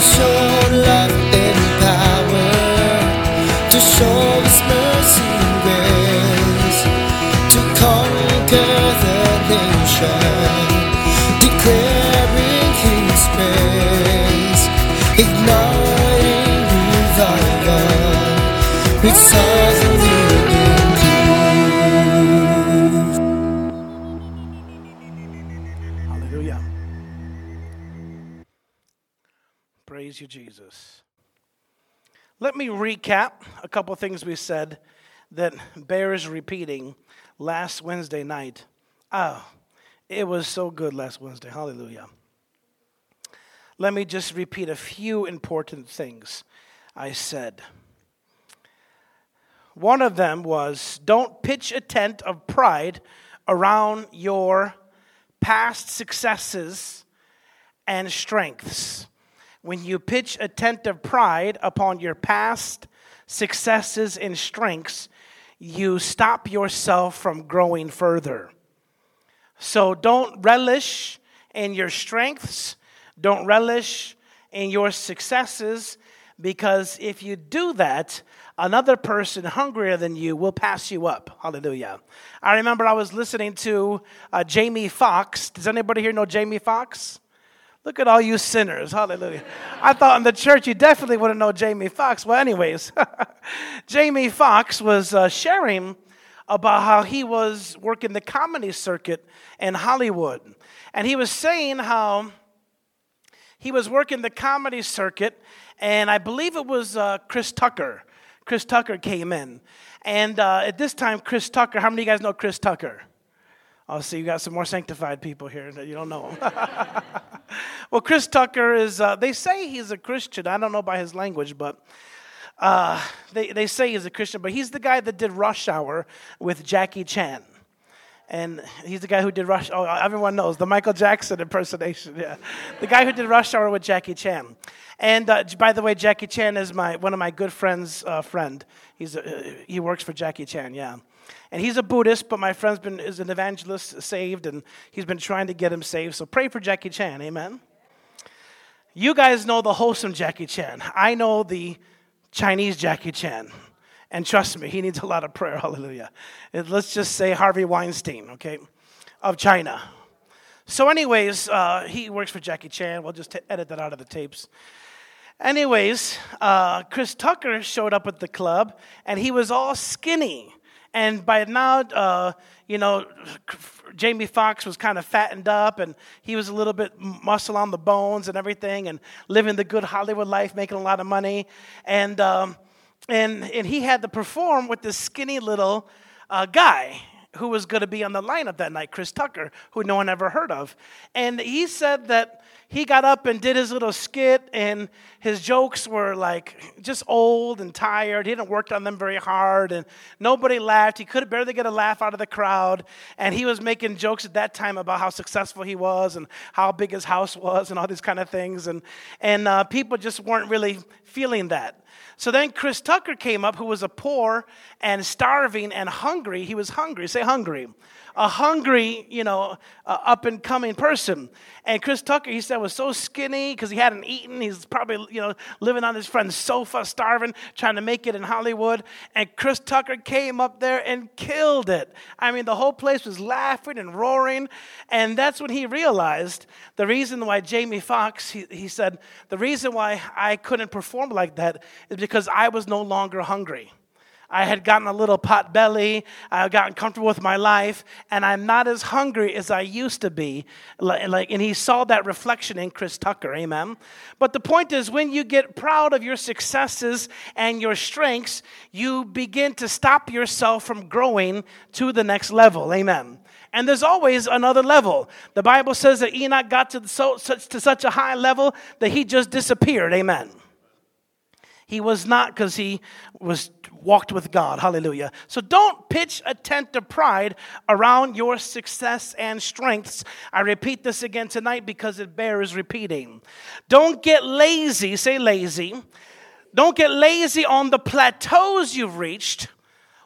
I wanna show love and power to show His mercy and grace to conquer the nation, declaring His praise, igniting revival with You, Jesus. Let me recap a couple things we said that bears repeating last Wednesday night. Oh, it was so good last Wednesday. Hallelujah. Let me just repeat a few important things I said. One of them was don't pitch a tent of pride around your past successes and strengths. When you pitch a tent of pride upon your past successes and strengths, you stop yourself from growing further. So don't relish in your strengths, don't relish in your successes, because if you do that, another person hungrier than you will pass you up. Hallelujah. I remember I was listening to uh, Jamie Foxx. Does anybody here know Jamie Foxx? Look at all you sinners. Hallelujah. I thought in the church you definitely wouldn't know Jamie Foxx. Well, anyways, Jamie Foxx was uh, sharing about how he was working the comedy circuit in Hollywood. And he was saying how he was working the comedy circuit, and I believe it was uh, Chris Tucker. Chris Tucker came in. And uh, at this time, Chris Tucker, how many of you guys know Chris Tucker? Oh, see, you got some more sanctified people here that you don't know. well, Chris Tucker is, uh, they say he's a Christian. I don't know by his language, but uh, they, they say he's a Christian. But he's the guy that did Rush Hour with Jackie Chan. And he's the guy who did Rush. Oh, everyone knows the Michael Jackson impersonation. Yeah, the guy who did Rush Hour with Jackie Chan. And uh, by the way, Jackie Chan is my one of my good friends' uh, friend. He's he works for Jackie Chan. Yeah, and he's a Buddhist, but my friend's been is an evangelist, saved, and he's been trying to get him saved. So pray for Jackie Chan. Amen. You guys know the wholesome Jackie Chan. I know the Chinese Jackie Chan. And trust me, he needs a lot of prayer. Hallelujah. And let's just say Harvey Weinstein, okay, of China. So, anyways, uh, he works for Jackie Chan. We'll just t- edit that out of the tapes. Anyways, uh, Chris Tucker showed up at the club, and he was all skinny. And by now, uh, you know, Jamie Foxx was kind of fattened up, and he was a little bit muscle on the bones and everything, and living the good Hollywood life, making a lot of money. And um, and, and he had to perform with this skinny little uh, guy who was going to be on the lineup that night, Chris Tucker, who no one ever heard of. And he said that he got up and did his little skit, and his jokes were like just old and tired. He hadn't worked on them very hard, and nobody laughed. He could barely get a laugh out of the crowd. And he was making jokes at that time about how successful he was and how big his house was and all these kind of things. And, and uh, people just weren't really feeling that. So then Chris Tucker came up, who was a poor and starving and hungry. He was hungry. Say hungry. A hungry, you know, uh, up and coming person. And Chris Tucker, he said, was so skinny because he hadn't eaten. He's probably, you know, living on his friend's sofa, starving, trying to make it in Hollywood. And Chris Tucker came up there and killed it. I mean, the whole place was laughing and roaring. And that's when he realized the reason why Jamie Foxx, he, he said, the reason why I couldn't perform like that is because I was no longer hungry. I had gotten a little pot belly. I had gotten comfortable with my life, and I'm not as hungry as I used to be. Like, and he saw that reflection in Chris Tucker. Amen. But the point is, when you get proud of your successes and your strengths, you begin to stop yourself from growing to the next level. Amen. And there's always another level. The Bible says that Enoch got to, so, such, to such a high level that he just disappeared. Amen. He was not because he was walked with God. Hallelujah. So don't pitch a tent of pride around your success and strengths. I repeat this again tonight because it bears repeating. Don't get lazy, say lazy. Don't get lazy on the plateaus you've reached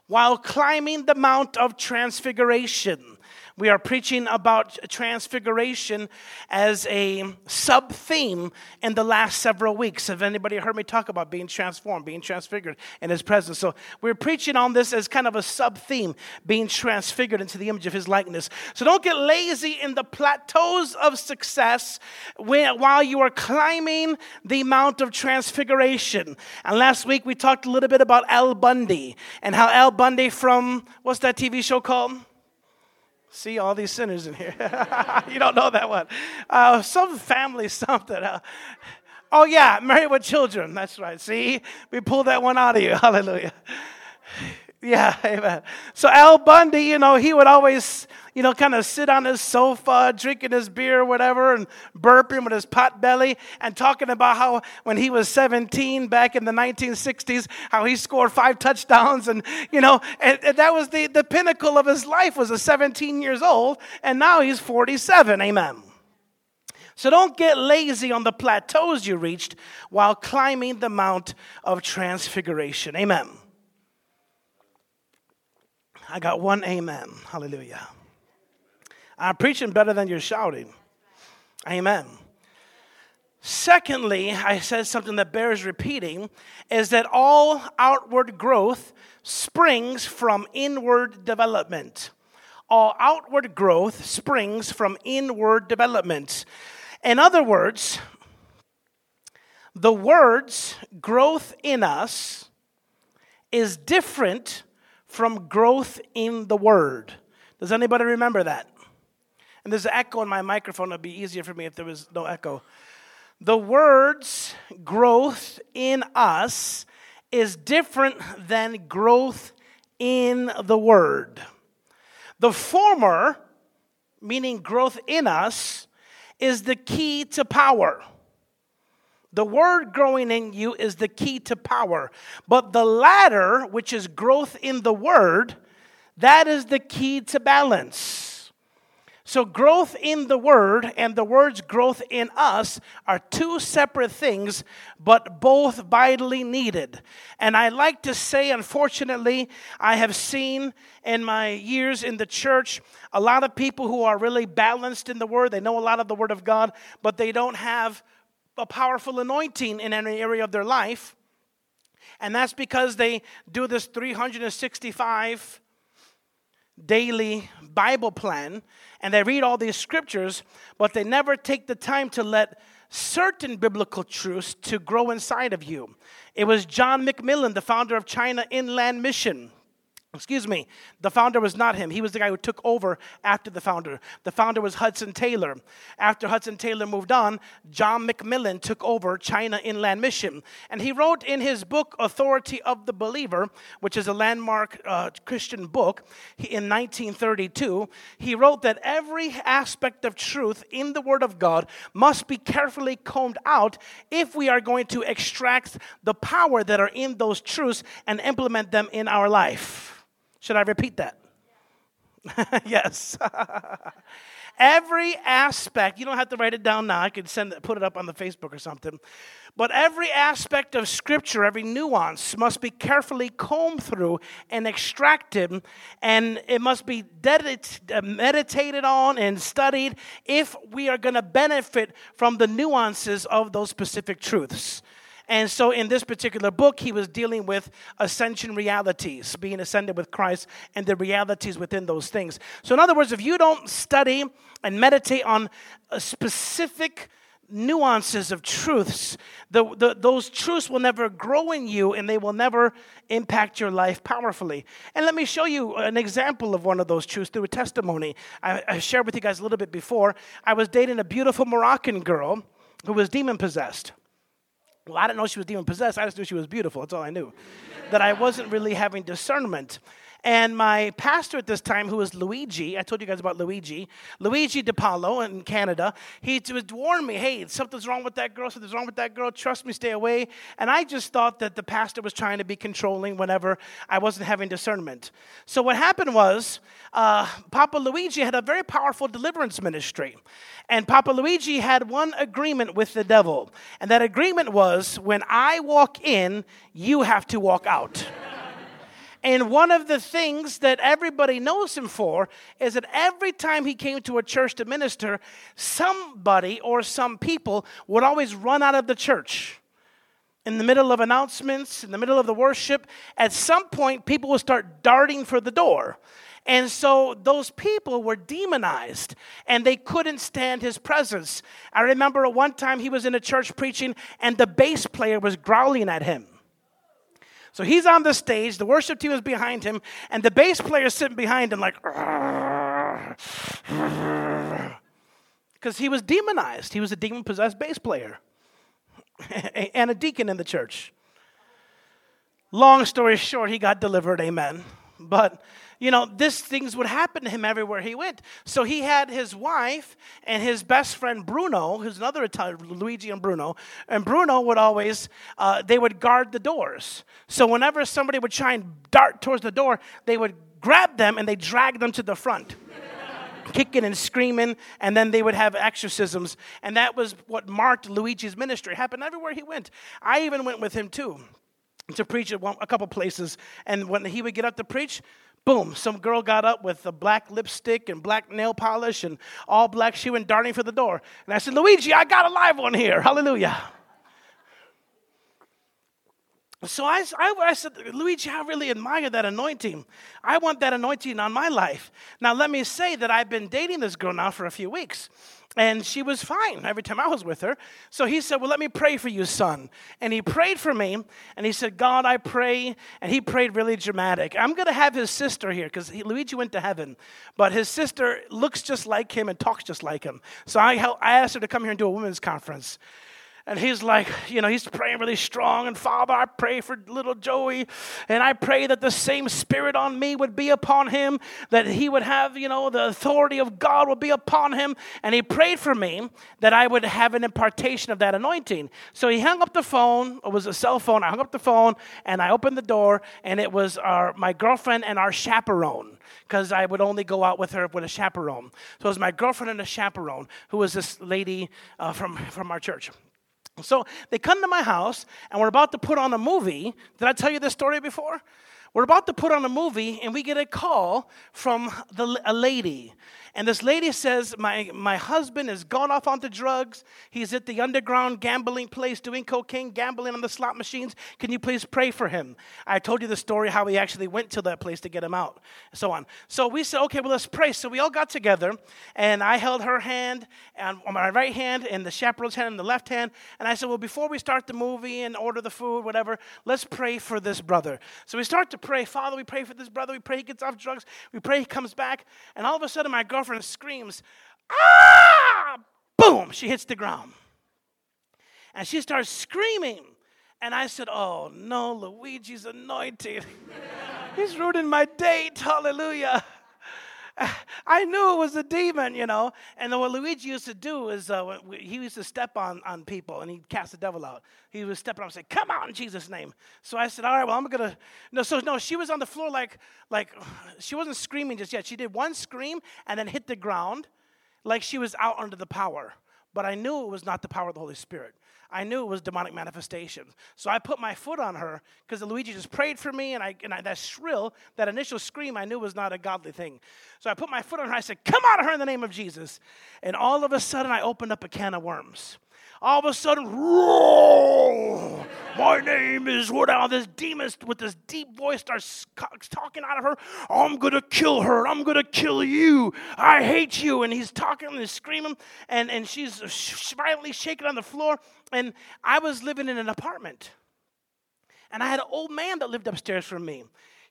while climbing the Mount of Transfiguration. We are preaching about transfiguration as a sub theme in the last several weeks. Have anybody heard me talk about being transformed, being transfigured in His presence? So we're preaching on this as kind of a sub theme, being transfigured into the image of His likeness. So don't get lazy in the plateaus of success while you are climbing the Mount of Transfiguration. And last week we talked a little bit about Al Bundy and how Al Bundy from, what's that TV show called? See all these sinners in here. you don't know that one. Uh, some family something. Uh, oh, yeah, married with children. That's right. See, we pulled that one out of you. Hallelujah. Yeah, amen. So Al Bundy, you know, he would always, you know, kind of sit on his sofa, drinking his beer or whatever, and burping with his pot belly, and talking about how when he was 17 back in the 1960s, how he scored five touchdowns, and you know, and, and that was the, the pinnacle of his life was a 17 years old, and now he's 47. Amen. So don't get lazy on the plateaus you reached while climbing the Mount of Transfiguration. Amen. I got one amen. Hallelujah. I'm preaching better than you're shouting. Amen. Secondly, I said something that bears repeating is that all outward growth springs from inward development. All outward growth springs from inward development. In other words, the words growth in us is different from growth in the word. Does anybody remember that? And there's an echo in my microphone. It'd be easier for me if there was no echo. The words growth in us is different than growth in the word. The former, meaning growth in us, is the key to power. The word growing in you is the key to power. But the latter, which is growth in the word, that is the key to balance. So, growth in the word and the word's growth in us are two separate things, but both vitally needed. And I like to say, unfortunately, I have seen in my years in the church a lot of people who are really balanced in the word. They know a lot of the word of God, but they don't have a powerful anointing in any area of their life. And that's because they do this 365 daily Bible plan and they read all these scriptures, but they never take the time to let certain biblical truths to grow inside of you. It was John MacMillan, the founder of China Inland Mission Excuse me, the founder was not him. He was the guy who took over after the founder. The founder was Hudson Taylor. After Hudson Taylor moved on, John MacMillan took over China Inland Mission. And he wrote in his book, Authority of the Believer, which is a landmark uh, Christian book, in 1932, he wrote that every aspect of truth in the Word of God must be carefully combed out if we are going to extract the power that are in those truths and implement them in our life. Should I repeat that? yes. every aspect, you don't have to write it down now. I could send it, put it up on the Facebook or something. But every aspect of Scripture, every nuance must be carefully combed through and extracted, and it must be uh, meditated on and studied if we are going to benefit from the nuances of those specific truths. And so, in this particular book, he was dealing with ascension realities, being ascended with Christ, and the realities within those things. So, in other words, if you don't study and meditate on a specific nuances of truths. The, the, those truths will never grow in you and they will never impact your life powerfully. And let me show you an example of one of those truths through a testimony. I, I shared with you guys a little bit before. I was dating a beautiful Moroccan girl who was demon possessed. Well, I didn't know she was demon possessed. I just knew she was beautiful. That's all I knew. that I wasn't really having discernment. And my pastor at this time, who was Luigi, I told you guys about Luigi, Luigi DiPaolo in Canada, he would warn me, hey, something's wrong with that girl, something's wrong with that girl, trust me, stay away. And I just thought that the pastor was trying to be controlling whenever I wasn't having discernment. So what happened was, uh, Papa Luigi had a very powerful deliverance ministry. And Papa Luigi had one agreement with the devil. And that agreement was when I walk in, you have to walk out. And one of the things that everybody knows him for is that every time he came to a church to minister, somebody or some people would always run out of the church. In the middle of announcements, in the middle of the worship, at some point, people would start darting for the door. And so those people were demonized and they couldn't stand his presence. I remember one time he was in a church preaching and the bass player was growling at him. So he's on the stage, the worship team is behind him, and the bass player is sitting behind him, like, because he was demonized. He was a demon possessed bass player and a deacon in the church. Long story short, he got delivered, amen. But you know, this things would happen to him everywhere he went. So he had his wife and his best friend Bruno, who's another Italian, Luigi and Bruno, and Bruno would always, uh, they would guard the doors. So whenever somebody would try and dart towards the door, they would grab them and they drag them to the front. kicking and screaming, and then they would have exorcisms. And that was what marked Luigi's ministry. It happened everywhere he went. I even went with him too to preach at one, a couple places. And when he would get up to preach, Boom, some girl got up with a black lipstick and black nail polish and all black. She went darting for the door. And I said, Luigi, I got a live one here. Hallelujah. So I, I, I, said, Luigi, I really admire that anointing. I want that anointing on my life. Now, let me say that I've been dating this girl now for a few weeks. And she was fine every time I was with her. So he said, Well, let me pray for you, son. And he prayed for me. And he said, God, I pray. And he prayed really dramatic. I'm going to have his sister here because Luigi went to heaven. But his sister looks just like him and talks just like him. So I, I asked her to come here and do a women's conference. And he's like, you know, he's praying really strong. And Father, I pray for little Joey. And I pray that the same spirit on me would be upon him, that he would have, you know, the authority of God would be upon him. And he prayed for me that I would have an impartation of that anointing. So he hung up the phone. It was a cell phone. I hung up the phone and I opened the door. And it was our, my girlfriend and our chaperone because I would only go out with her with a chaperone. So it was my girlfriend and a chaperone who was this lady uh, from, from our church. So they come to my house and we're about to put on a movie. Did I tell you this story before? We're about to put on a movie and we get a call from the, a lady. And this lady says, my, my husband has gone off onto drugs. He's at the underground gambling place doing cocaine, gambling on the slot machines. Can you please pray for him? I told you the story how we actually went to that place to get him out, and so on. So we said, okay, well, let's pray. So we all got together, and I held her hand on my right hand and the chaperone's hand in the left hand. And I said, well, before we start the movie and order the food, whatever, let's pray for this brother. So we start to pray, Father, we pray for this brother. We pray he gets off drugs. We pray he comes back. And all of a sudden, my girlfriend girlfriend screams, Ah! Boom! She hits the ground. And she starts screaming. And I said, Oh no, Luigi's anointed. He's ruining my date. Hallelujah. I knew it was a demon, you know. And what Luigi used to do is uh, he used to step on, on people and he'd cast the devil out. He was stepping on and say, Come out in Jesus' name. So I said, All right, well, I'm going to. No, so no, she was on the floor like, like, she wasn't screaming just yet. She did one scream and then hit the ground like she was out under the power. But I knew it was not the power of the Holy Spirit. I knew it was demonic manifestation. So I put my foot on her because Luigi just prayed for me, and, I, and I, that shrill, that initial scream, I knew was not a godly thing. So I put my foot on her. I said, Come out of her in the name of Jesus. And all of a sudden, I opened up a can of worms. All of a sudden, roar! My name is what? Now this demon with this deep voice starts talking out of her. I'm gonna kill her. I'm gonna kill you. I hate you. And he's talking and he's screaming, and and she's violently shaking on the floor. And I was living in an apartment, and I had an old man that lived upstairs from me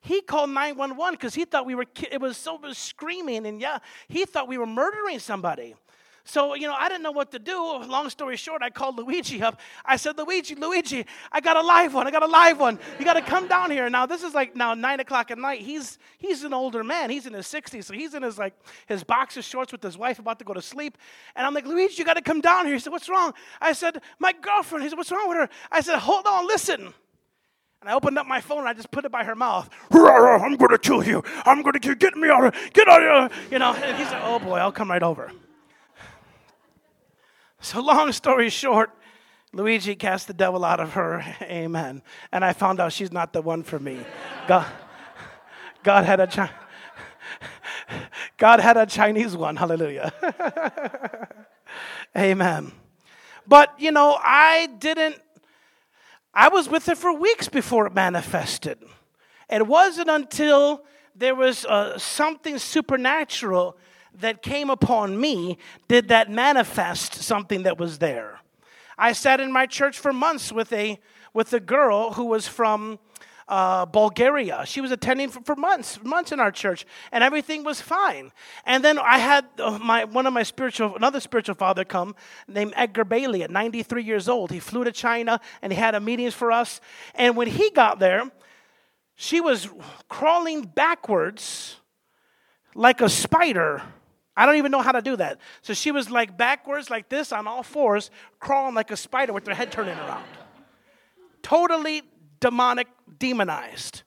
he called 911 because he thought we were, it was so was screaming and yeah, he thought we were murdering somebody. So, you know, I didn't know what to do. Long story short, I called Luigi up. I said, Luigi, Luigi, I got a live one. I got a live one. You got to come down here. Now, this is like now 9 o'clock at night. He's, he's an older man. He's in his 60s. So he's in his like his boxer shorts with his wife about to go to sleep. And I'm like, Luigi, you got to come down here. He said, what's wrong? I said, my girlfriend. He said, what's wrong with her? I said, hold on, listen. And I opened up my phone and I just put it by her mouth. I'm going to kill you. I'm going to kill you. Get me out of Get out of here. You know, and he said, Oh boy, I'll come right over. So, long story short, Luigi cast the devil out of her. Amen. And I found out she's not the one for me. God, God had a chi- God had a Chinese one. Hallelujah. Amen. But you know, I didn't I was with it for weeks before it manifested. It wasn't until there was uh, something supernatural that came upon me did that manifest something that was there. I sat in my church for months with a with a girl who was from uh, Bulgaria. She was attending for, for, months, months in our church, and everything was fine. And then I had uh, my one of my spiritual, another spiritual father come named Edgar Bailey at 93 years old. He flew to China and he had a meetings for us. And when he got there, she was crawling backwards like a spider. I don't even know how to do that. So she was like backwards, like this, on all fours, crawling like a spider with her head turning around. Totally demonic, demonized.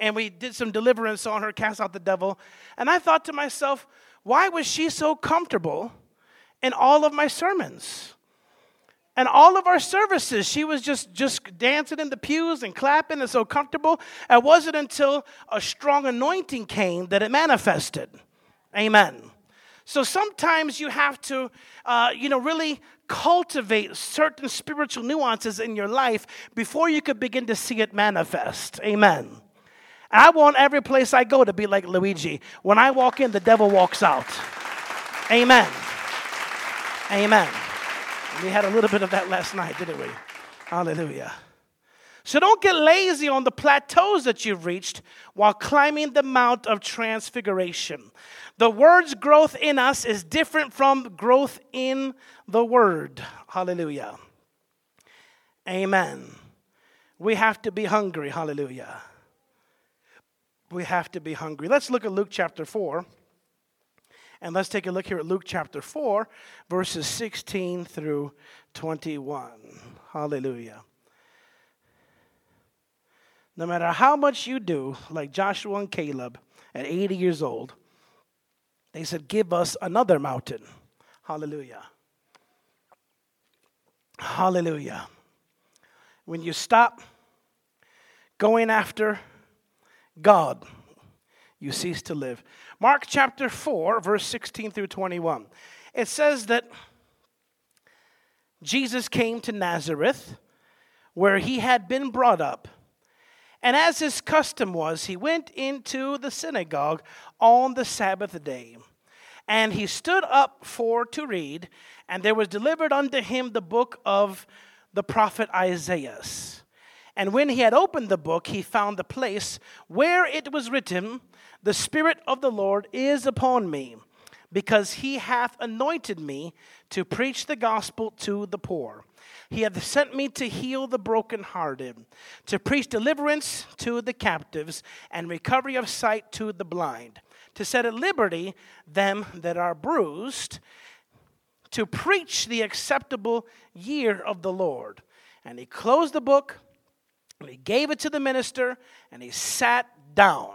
And we did some deliverance on her, cast out the devil. And I thought to myself, why was she so comfortable in all of my sermons? And all of our services, she was just, just dancing in the pews and clapping and so comfortable. It wasn't until a strong anointing came that it manifested. Amen. So sometimes you have to, uh, you know, really cultivate certain spiritual nuances in your life before you could begin to see it manifest. Amen. I want every place I go to be like Luigi. When I walk in, the devil walks out. Amen. Amen. We had a little bit of that last night, didn't we? Hallelujah. So don't get lazy on the plateaus that you've reached while climbing the Mount of Transfiguration. The word's growth in us is different from growth in the word. Hallelujah. Amen. We have to be hungry. Hallelujah. We have to be hungry. Let's look at Luke chapter 4. And let's take a look here at Luke chapter 4, verses 16 through 21. Hallelujah. No matter how much you do, like Joshua and Caleb at 80 years old, they said, Give us another mountain. Hallelujah. Hallelujah. When you stop going after God, you cease to live. Mark chapter 4, verse 16 through 21. It says that Jesus came to Nazareth, where he had been brought up. And as his custom was, he went into the synagogue on the Sabbath day. And he stood up for to read, and there was delivered unto him the book of the prophet Isaiah. And when he had opened the book, he found the place where it was written, The Spirit of the Lord is upon me, because he hath anointed me to preach the gospel to the poor. He hath sent me to heal the brokenhearted, to preach deliverance to the captives, and recovery of sight to the blind, to set at liberty them that are bruised, to preach the acceptable year of the Lord. And he closed the book, and he gave it to the minister, and he sat down.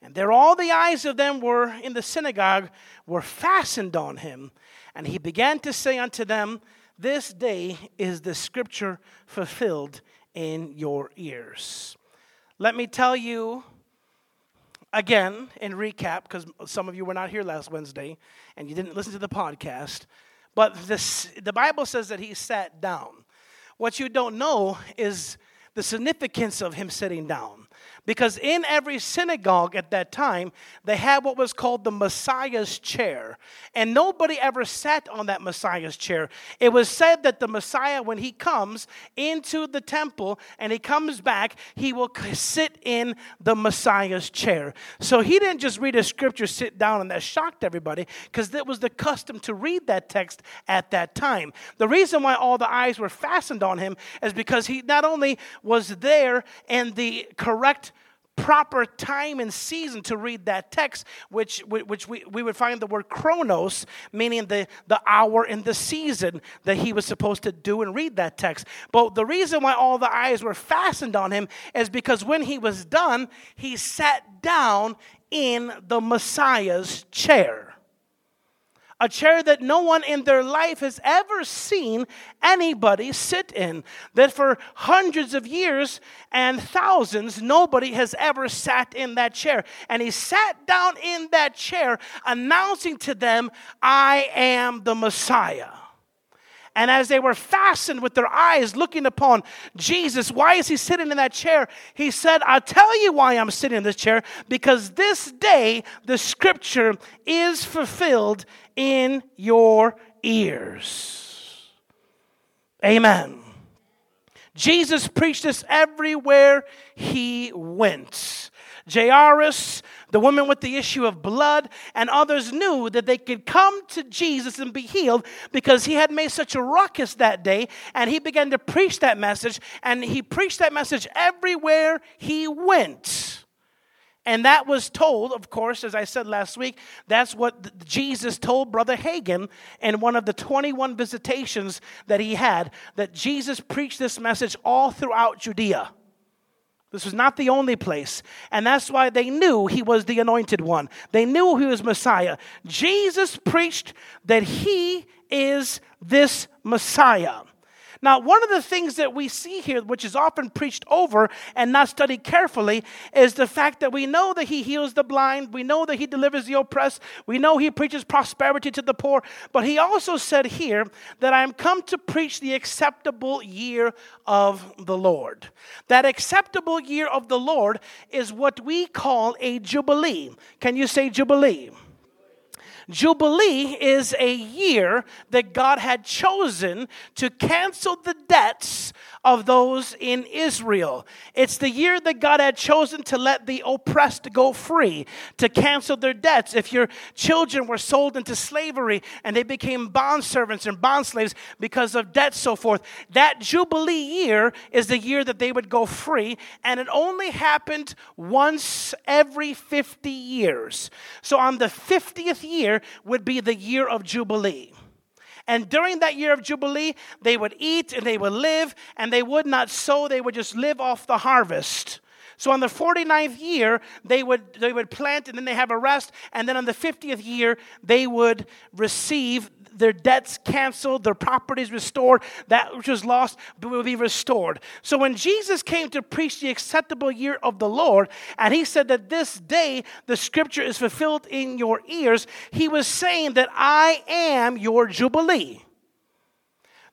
And there all the eyes of them were in the synagogue were fastened on him. And he began to say unto them, this day is the scripture fulfilled in your ears. Let me tell you again in recap, because some of you were not here last Wednesday and you didn't listen to the podcast. But this, the Bible says that he sat down. What you don't know is the significance of him sitting down. Because in every synagogue at that time, they had what was called the Messiah's chair. And nobody ever sat on that Messiah's chair. It was said that the Messiah, when he comes into the temple and he comes back, he will sit in the Messiah's chair. So he didn't just read a scripture, sit down, and that shocked everybody because it was the custom to read that text at that time. The reason why all the eyes were fastened on him is because he not only was there in the correct proper time and season to read that text, which, which we, we would find the word chronos, meaning the, the hour and the season that he was supposed to do and read that text. But the reason why all the eyes were fastened on him is because when he was done, he sat down in the Messiah's chair a chair that no one in their life has ever seen anybody sit in. That for hundreds of years and thousands, nobody has ever sat in that chair. And he sat down in that chair, announcing to them, I am the Messiah. And as they were fastened with their eyes looking upon Jesus, why is he sitting in that chair? He said, I'll tell you why I'm sitting in this chair, because this day the scripture is fulfilled in your ears. Amen. Jesus preached this everywhere he went. Jairus, the woman with the issue of blood, and others knew that they could come to Jesus and be healed because he had made such a ruckus that day. And he began to preach that message, and he preached that message everywhere he went. And that was told, of course, as I said last week, that's what Jesus told Brother Hagin in one of the 21 visitations that he had, that Jesus preached this message all throughout Judea. This was not the only place. And that's why they knew he was the anointed one. They knew he was Messiah. Jesus preached that he is this Messiah. Now, one of the things that we see here, which is often preached over and not studied carefully, is the fact that we know that he heals the blind, we know that he delivers the oppressed, we know he preaches prosperity to the poor, but he also said here that I am come to preach the acceptable year of the Lord. That acceptable year of the Lord is what we call a jubilee. Can you say jubilee? Jubilee is a year that God had chosen to cancel the debts of those in Israel. It's the year that God had chosen to let the oppressed go free, to cancel their debts. If your children were sold into slavery and they became bond servants and bond slaves because of debt, so forth, that Jubilee year is the year that they would go free, and it only happened once every 50 years. So on the 50th year would be the year of Jubilee. And during that year of Jubilee, they would eat and they would live, and they would not sow, they would just live off the harvest. So on the 49th year, they would, they would plant and then they have a rest. And then on the 50th year, they would receive their debts canceled, their properties restored, that which was lost will be restored. So when Jesus came to preach the acceptable year of the Lord, and he said that this day the scripture is fulfilled in your ears, he was saying that I am your Jubilee.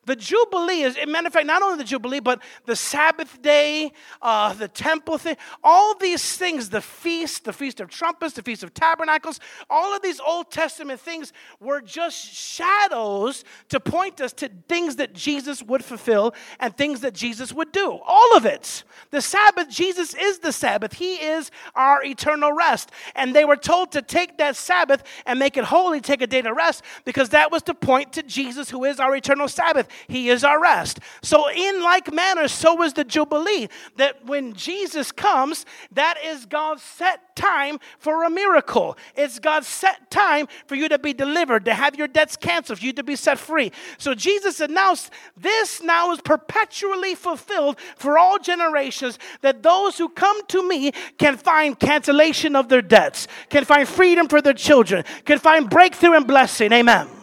The Jubilee is, a matter of fact, not only the Jubilee, but the Sabbath day, uh, the temple thing, all these things, the feast, the Feast of Trumpets, the Feast of Tabernacles, all of these Old Testament things were just shadows to point us to things that Jesus would fulfill and things that Jesus would do. All of it. The Sabbath, Jesus is the Sabbath. He is our eternal rest. And they were told to take that Sabbath and make it holy, take a day to rest, because that was to point to Jesus, who is our eternal Sabbath. He is our rest. So, in like manner, so is the Jubilee. That when Jesus comes, that is God's set time for a miracle. It's God's set time for you to be delivered, to have your debts canceled, for you to be set free. So, Jesus announced this now is perpetually fulfilled for all generations that those who come to me can find cancellation of their debts, can find freedom for their children, can find breakthrough and blessing. Amen.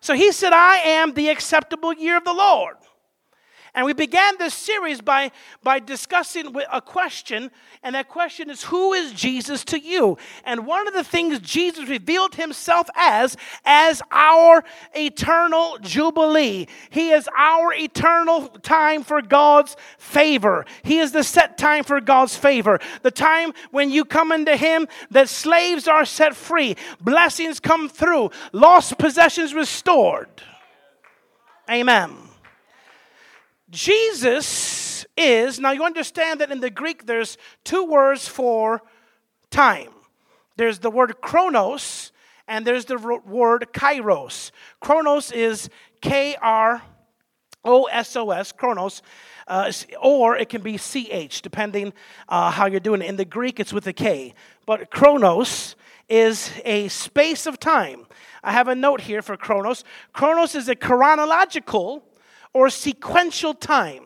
So he said, I am the acceptable year of the Lord. And we began this series by, by discussing a question, and that question is Who is Jesus to you? And one of the things Jesus revealed himself as, as our eternal Jubilee. He is our eternal time for God's favor. He is the set time for God's favor. The time when you come into Him, that slaves are set free, blessings come through, lost possessions restored. Amen. Jesus is, now you understand that in the Greek there's two words for time. There's the word chronos and there's the word kairos. Chronos is K R O S O S, chronos, uh, or it can be CH, depending uh, how you're doing it. In the Greek, it's with a K. But chronos is a space of time. I have a note here for chronos. Chronos is a chronological or sequential time.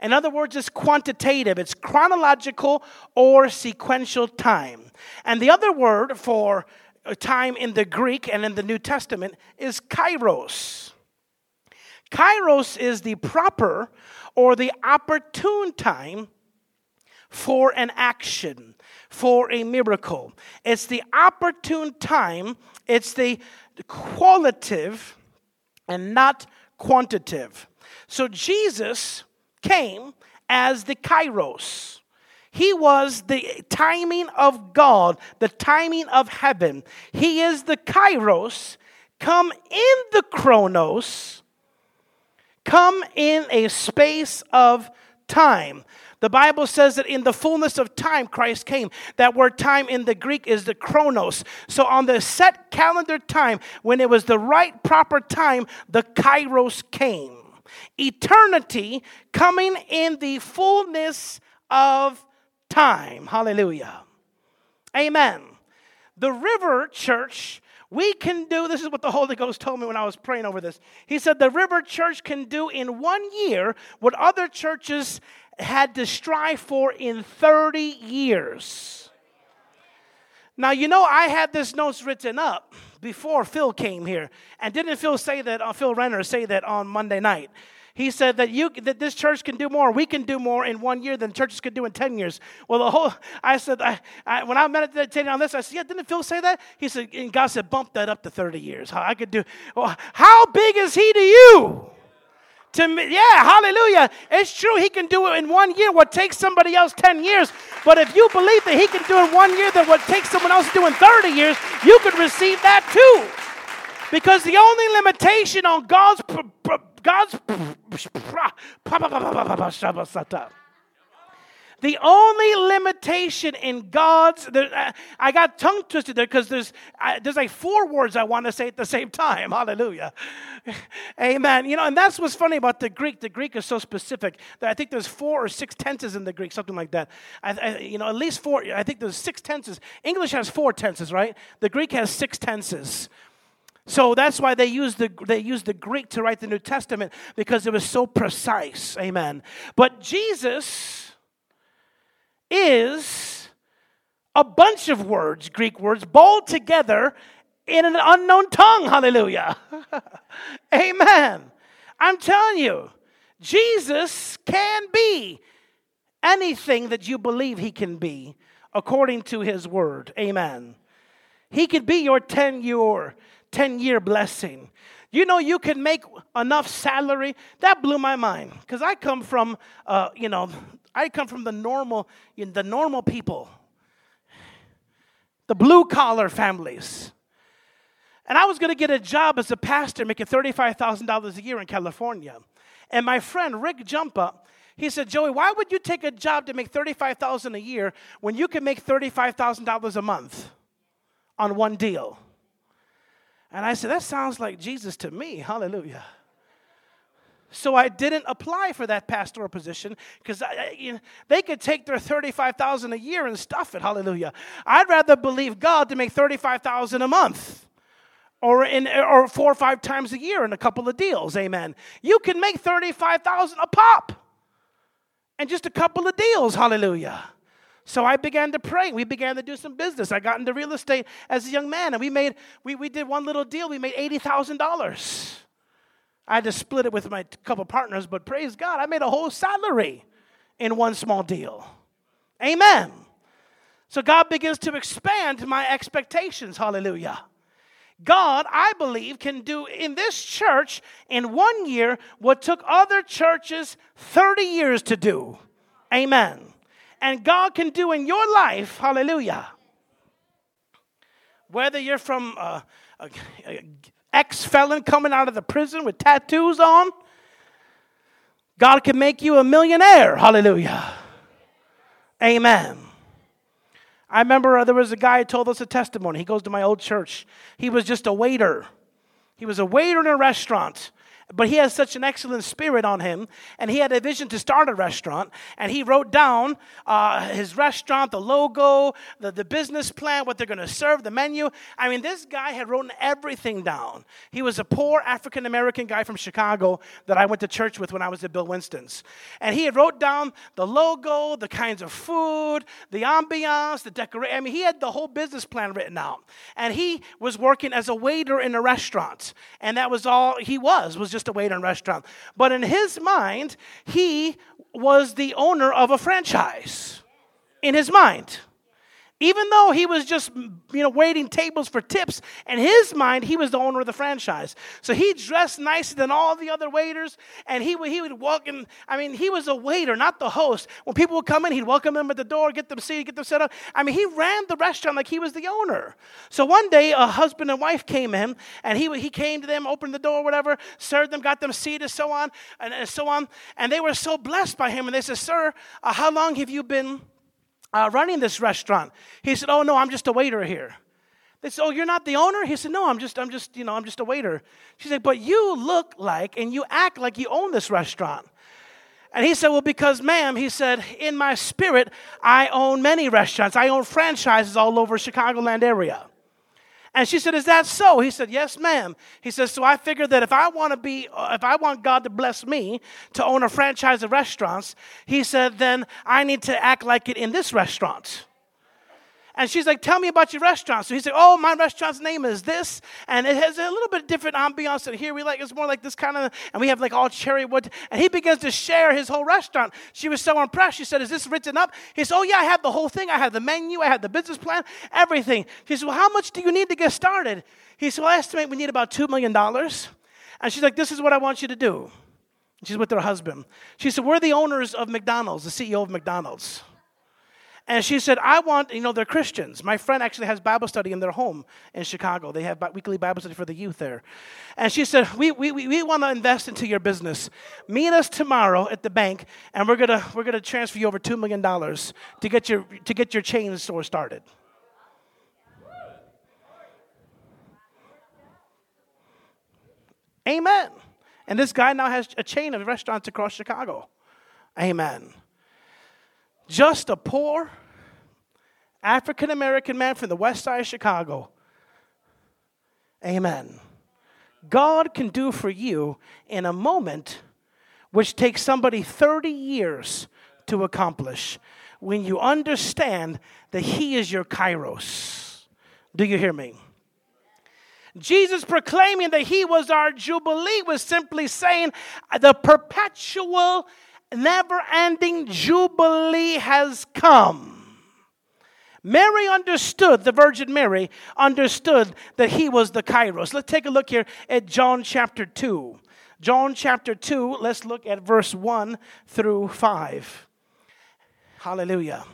In other words, it's quantitative, it's chronological or sequential time. And the other word for uh, time in the Greek and in the New Testament is kairos. Kairos is the proper or the opportune time for an action, for a miracle. It's the opportune time, it's the qualitative and not quantitative. So Jesus came as the kairos. He was the timing of God, the timing of heaven. He is the kairos, come in the chronos, come in a space of time. The Bible says that in the fullness of time, Christ came. That word time in the Greek is the chronos. So, on the set calendar time, when it was the right, proper time, the kairos came. Eternity coming in the fullness of time. Hallelujah. Amen. The river church we can do this is what the holy ghost told me when i was praying over this he said the river church can do in one year what other churches had to strive for in 30 years. Now, you know, I had this notes written up before Phil came here. And didn't Phil say that, uh, Phil Renner say that on Monday night? He said that you that this church can do more. We can do more in one year than churches could do in ten years. Well, the whole I said I, I, when I meditated on this, I said, yeah, didn't Phil say that? He said, and God said, bump that up to thirty years. How I could do? Well, how big is He to you? To me, yeah, hallelujah. It's true, he can do it in one year what takes somebody else 10 years. But if you believe that he can do it in one year that what takes someone else to do in 30 years, you could receive that too. Because the only limitation on God's God's the only limitation in God's, there, uh, I got tongue twisted there because there's, there's like four words I want to say at the same time. Hallelujah. Amen. You know, and that's what's funny about the Greek. The Greek is so specific that I think there's four or six tenses in the Greek, something like that. I, I, you know, at least four. I think there's six tenses. English has four tenses, right? The Greek has six tenses. So that's why they used the they used the Greek to write the New Testament because it was so precise. Amen. But Jesus is a bunch of words, Greek words, balled together in an unknown tongue. Hallelujah. Amen. I'm telling you, Jesus can be anything that you believe he can be according to his word. Amen. He could be your 10 year 10 year blessing. You know, you can make enough salary. That blew my mind because I come from, uh, you know, I come from the normal, the normal people, the blue collar families. And I was going to get a job as a pastor making $35,000 a year in California. And my friend Rick Jumpa, he said, Joey, why would you take a job to make $35,000 a year when you can make $35,000 a month on one deal? And I said, that sounds like Jesus to me. Hallelujah. So I didn't apply for that pastoral position because you know, they could take their 35,000 a year and stuff it. Hallelujah. I'd rather believe God to make 35,000 a month or in or four or five times a year in a couple of deals. Amen. You can make 35,000 a pop and just a couple of deals. Hallelujah. So I began to pray. We began to do some business. I got into real estate as a young man, and we made we, we did one little deal. We made eighty thousand dollars I had to split it with my couple partners, but praise God, I made a whole salary in one small deal. Amen. So God begins to expand my expectations. Hallelujah. God, I believe, can do in this church in one year what took other churches 30 years to do. Amen. And God can do in your life, hallelujah. Whether you're from uh, a, a, a ex felon coming out of the prison with tattoos on, God can make you a millionaire, hallelujah. Amen. I remember uh, there was a guy who told us a testimony. He goes to my old church. He was just a waiter. He was a waiter in a restaurant but he has such an excellent spirit on him and he had a vision to start a restaurant and he wrote down uh, his restaurant the logo the, the business plan what they're going to serve the menu. I mean this guy had written everything down. He was a poor african american guy from chicago that i went to church with when i was at bill winston's. And he had wrote down the logo the kinds of food the ambiance the decoration i mean he had the whole business plan written out. And he was working as a waiter in a restaurant and that was all he was was just a waiter in restaurant. But in his mind, he was the owner of a franchise. In his mind. Even though he was just, you know, waiting tables for tips, in his mind, he was the owner of the franchise. So he dressed nicer than all the other waiters, and he would, he would walk in. I mean, he was a waiter, not the host. When people would come in, he'd welcome them at the door, get them seated, get them set up. I mean, he ran the restaurant like he was the owner. So one day, a husband and wife came in, and he, he came to them, opened the door, whatever, served them, got them seated, so on, and, and so on. And they were so blessed by him, and they said, Sir, uh, how long have you been? Uh, running this restaurant. He said, Oh, no, I'm just a waiter here. They said, Oh, you're not the owner? He said, No, I'm just, I'm just, you know, I'm just a waiter. She said, But you look like and you act like you own this restaurant. And he said, Well, because, ma'am, he said, in my spirit, I own many restaurants. I own franchises all over Chicagoland area. And she said, Is that so? He said, Yes, ma'am. He says, So I figured that if I want to be, uh, if I want God to bless me to own a franchise of restaurants, he said, then I need to act like it in this restaurant. And she's like, Tell me about your restaurant. So he said, Oh, my restaurant's name is this. And it has a little bit different ambiance than here. We like, it's more like this kind of, and we have like all cherry wood. And he begins to share his whole restaurant. She was so impressed. She said, Is this written up? He said, Oh, yeah, I have the whole thing. I have the menu, I have the business plan, everything. She said, Well, how much do you need to get started? He said, Well, I estimate we need about $2 million. And she's like, This is what I want you to do. She's with her husband. She said, We're the owners of McDonald's, the CEO of McDonald's. And she said, I want, you know, they're Christians. My friend actually has Bible study in their home in Chicago. They have weekly Bible study for the youth there. And she said, We, we, we want to invest into your business. Meet us tomorrow at the bank, and we're going to we're gonna transfer you over $2 million to get your, to get your chain store started. Amen. And this guy now has a chain of restaurants across Chicago. Amen just a poor African American man from the west side of Chicago. Amen. God can do for you in a moment which takes somebody 30 years to accomplish when you understand that He is your kairos. Do you hear me? Jesus proclaiming that He was our Jubilee was simply saying the perpetual never ending jubilee has come. Mary understood, the Virgin Mary understood that he was the Kairos. Let's take a look here at John chapter 2. John chapter 2, let's look at verse 1 through 5. Hallelujah.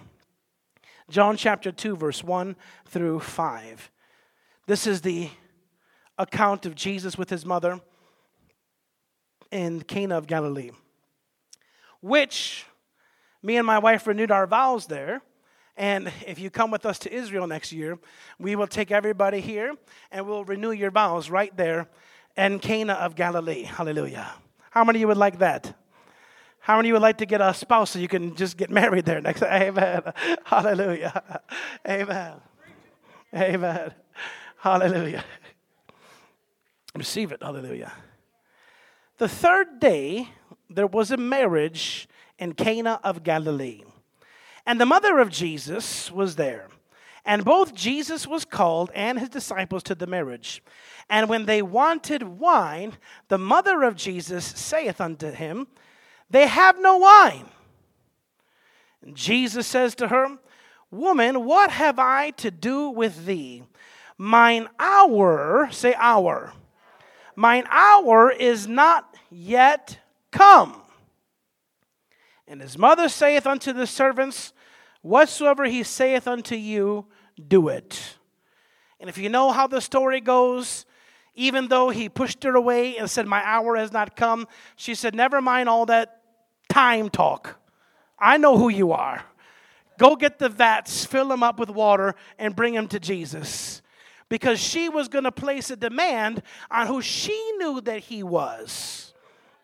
John chapter 2, verse 1 through 5. This is the account of Jesus with his mother in Cana of Galilee which me and my wife renewed our vows there. And if you come with us to Israel next year, we will take everybody here and we'll renew your vows right there in Cana of Galilee. Hallelujah. How many of you would like that? How many of you would like to get a spouse so you can just get married there next? Amen. Hallelujah. Amen. Amen. Hallelujah. Receive it. Hallelujah. The third day, there was a marriage in Cana of Galilee. And the mother of Jesus was there. And both Jesus was called and his disciples to the marriage. And when they wanted wine, the mother of Jesus saith unto him, They have no wine. And Jesus says to her, Woman, what have I to do with thee? Mine hour, say hour, mine hour is not yet come. And his mother saith unto the servants, Whatsoever he saith unto you, do it. And if you know how the story goes, even though he pushed her away and said, My hour has not come, she said, Never mind all that time talk. I know who you are. Go get the vats, fill them up with water, and bring them to Jesus. Because she was going to place a demand on who she knew that he was.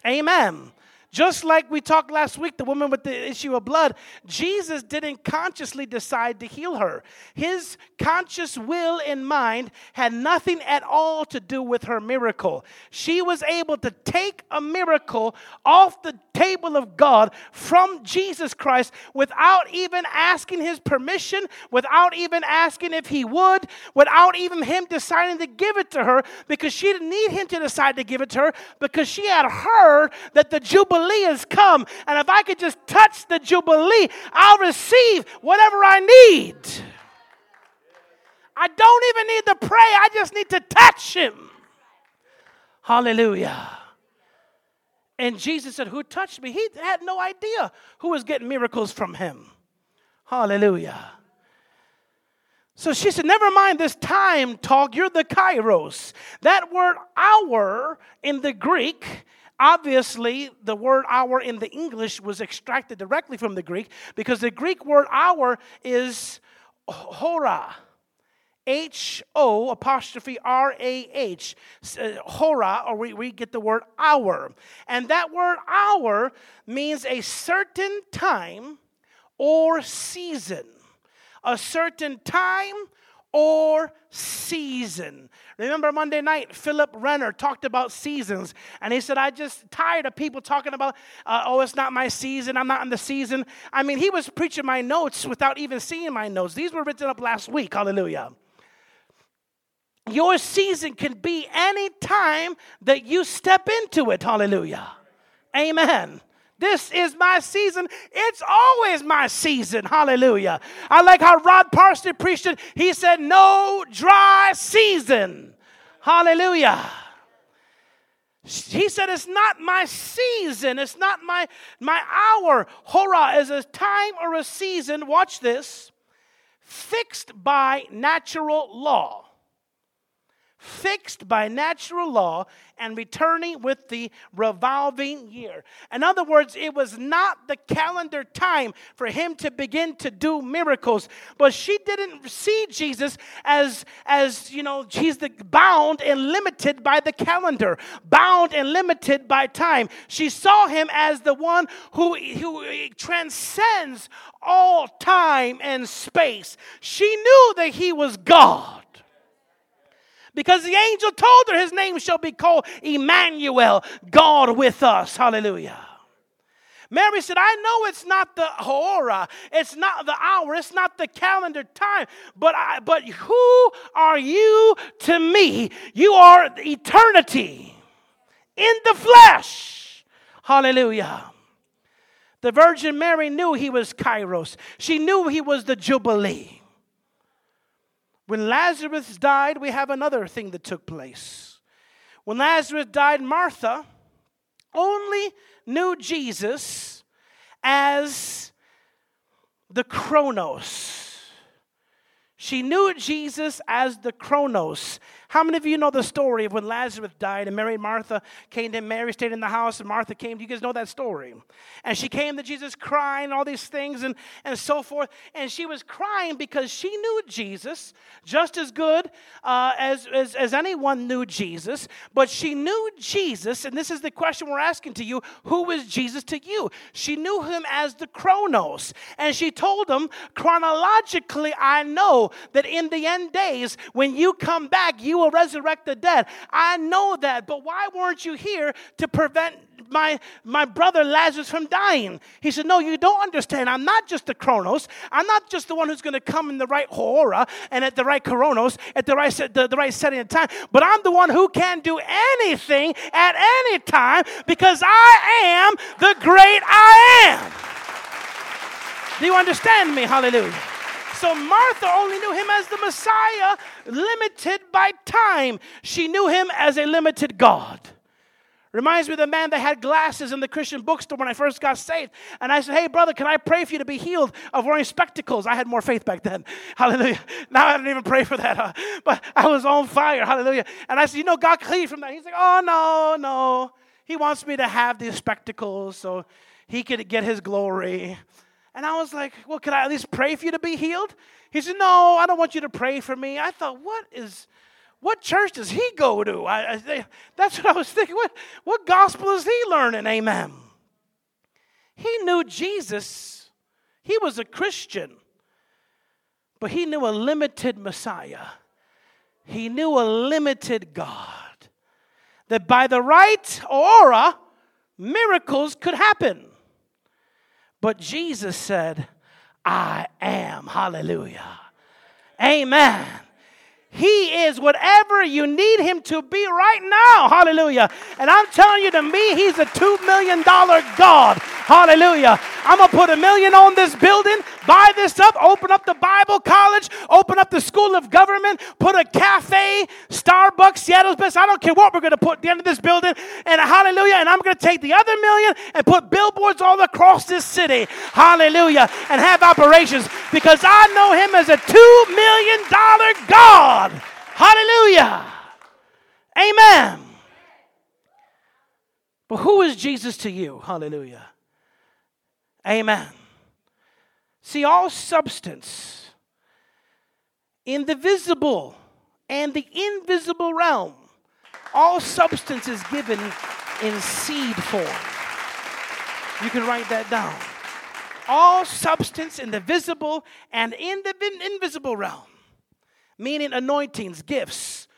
Amen. Just like we talked last week, the woman with the issue of blood, Jesus didn't consciously decide to heal her. His conscious will and mind had nothing at all to do with her miracle. She was able to take a miracle off the table of God from Jesus Christ without even asking his permission, without even asking if he would, without even him deciding to give it to her, because she didn't need him to decide to give it to her, because she had heard that the Jubilee has come. And if I could just touch the Jubilee, I'll receive whatever I need. I don't even need to pray, I just need to touch him. Hallelujah. And Jesus said, Who touched me? He had no idea who was getting miracles from him. Hallelujah. So she said, Never mind this time talk, you're the kairos. That word hour in the Greek Obviously, the word hour in the English was extracted directly from the Greek because the Greek word hour is hora. H O apostrophe R A H, uh, hora, or we, we get the word hour. And that word hour means a certain time or season. A certain time or season. Remember Monday night, Philip Renner talked about seasons, and he said, I just tired of people talking about, uh, oh, it's not my season, I'm not in the season. I mean, he was preaching my notes without even seeing my notes. These were written up last week, hallelujah. Your season can be any time that you step into it, hallelujah. Amen. This is my season. It's always my season. Hallelujah. I like how Rod Parsley preached it. He said, No dry season. Hallelujah. He said, It's not my season. It's not my, my hour. Hora is a time or a season, watch this, fixed by natural law fixed by natural law and returning with the revolving year. In other words, it was not the calendar time for him to begin to do miracles, but she didn't see Jesus as, as you know, he's the bound and limited by the calendar, bound and limited by time. She saw him as the one who, who transcends all time and space. She knew that he was God because the angel told her his name shall be called Emmanuel, God with us. Hallelujah. Mary said, I know it's not the hora, it's not the hour, it's not the calendar time, but, I, but who are you to me? You are eternity in the flesh. Hallelujah. The Virgin Mary knew he was Kairos, she knew he was the Jubilee. When Lazarus died, we have another thing that took place. When Lazarus died, Martha only knew Jesus as the Chronos. She knew Jesus as the Chronos, how many of you know the story of when Lazarus died and Mary and Martha came to Mary stayed in the house and Martha came? Do you guys know that story. And she came to Jesus crying, all these things and, and so forth. And she was crying because she knew Jesus just as good uh, as, as, as anyone knew Jesus. But she knew Jesus, and this is the question we're asking to you who was Jesus to you? She knew him as the Chronos. And she told him, chronologically, I know that in the end days, when you come back, you will resurrect the dead. I know that, but why weren't you here to prevent my, my brother Lazarus from dying. He said, No, you don't understand. I'm not just the Chronos. I'm not just the one who's going to come in the right hora and at the right Coronos, at the right, the, the right setting and time, but I'm the one who can do anything at any time because I am the great I am. Do you understand me? Hallelujah. So Martha only knew him as the Messiah, limited by time. She knew him as a limited God. Reminds me of the man that had glasses in the Christian bookstore when I first got saved. And I said, Hey, brother, can I pray for you to be healed of wearing spectacles? I had more faith back then. Hallelujah. Now I don't even pray for that. Huh? But I was on fire. Hallelujah. And I said, You know, God you from that. He's like, Oh, no, no. He wants me to have these spectacles so he could get his glory. And I was like, Well, can I at least pray for you to be healed? He said, No, I don't want you to pray for me. I thought, What is what church does he go to? I, I, that's what I was thinking. What, what gospel is he learning? Amen. He knew Jesus, he was a Christian, but he knew a limited Messiah. He knew a limited God. That by the right hora, miracles could happen. But Jesus said, I am. Hallelujah. Amen. He is whatever you need him to be right now. Hallelujah. And I'm telling you, to me, he's a $2 million God. Hallelujah. I'm going to put a million on this building, buy this up, open up the Bible college, open up the school of government, put a cafe, Starbucks, Seattle's best. I don't care what we're going to put at the end of this building. And hallelujah. And I'm going to take the other million and put billboards all across this city. Hallelujah. And have operations because I know him as a $2 million God. Hallelujah. Amen. But who is Jesus to you? Hallelujah. Amen. See, all substance in the visible and the invisible realm, all substance is given in seed form. You can write that down. All substance in the visible and in the invisible realm, meaning anointings, gifts,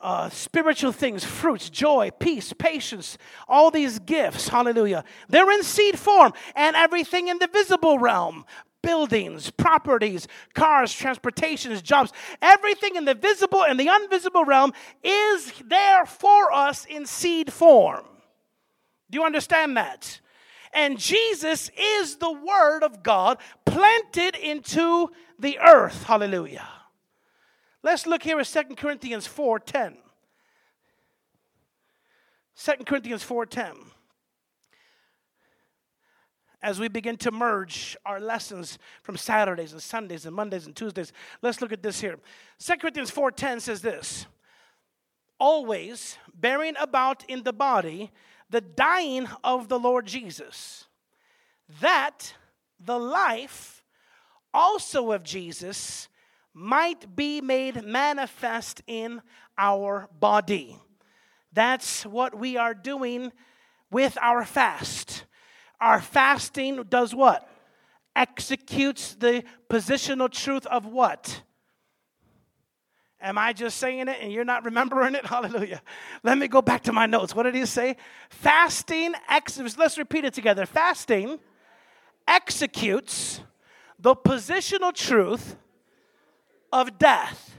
uh, spiritual things, fruits, joy, peace, patience, all these gifts, hallelujah, they're in seed form, and everything in the visible realm buildings, properties, cars, transportations, jobs, everything in the visible and the invisible realm is there for us in seed form. Do you understand that? And Jesus is the Word of God planted into the earth. Hallelujah. Let's look here at 2 Corinthians 4:10. 2 Corinthians 4:10. As we begin to merge our lessons from Saturdays and Sundays and Mondays and Tuesdays, let's look at this here. 2 Corinthians 4:10 says this: Always bearing about in the body the dying of the Lord Jesus, that the life also of Jesus might be made manifest in our body. That's what we are doing with our fast. Our fasting does what? Executes the positional truth of what? Am I just saying it and you're not remembering it? Hallelujah. Let me go back to my notes. What did he say? Fasting, ex- let's repeat it together. Fasting executes the positional truth of death.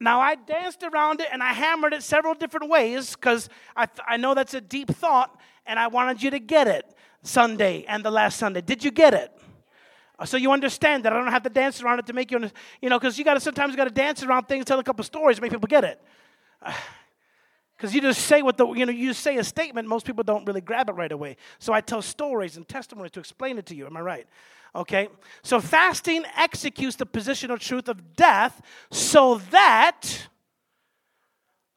Now, I danced around it and I hammered it several different ways because I, th- I know that's a deep thought and I wanted you to get it Sunday and the last Sunday. Did you get it? Uh, so you understand that I don't have to dance around it to make you, you know, because you got to sometimes got to dance around things, tell a couple stories to make people get it. Because you just say what the, you know, you say a statement, most people don't really grab it right away. So I tell stories and testimonies to explain it to you. Am I right? Okay? So fasting executes the positional truth of death so that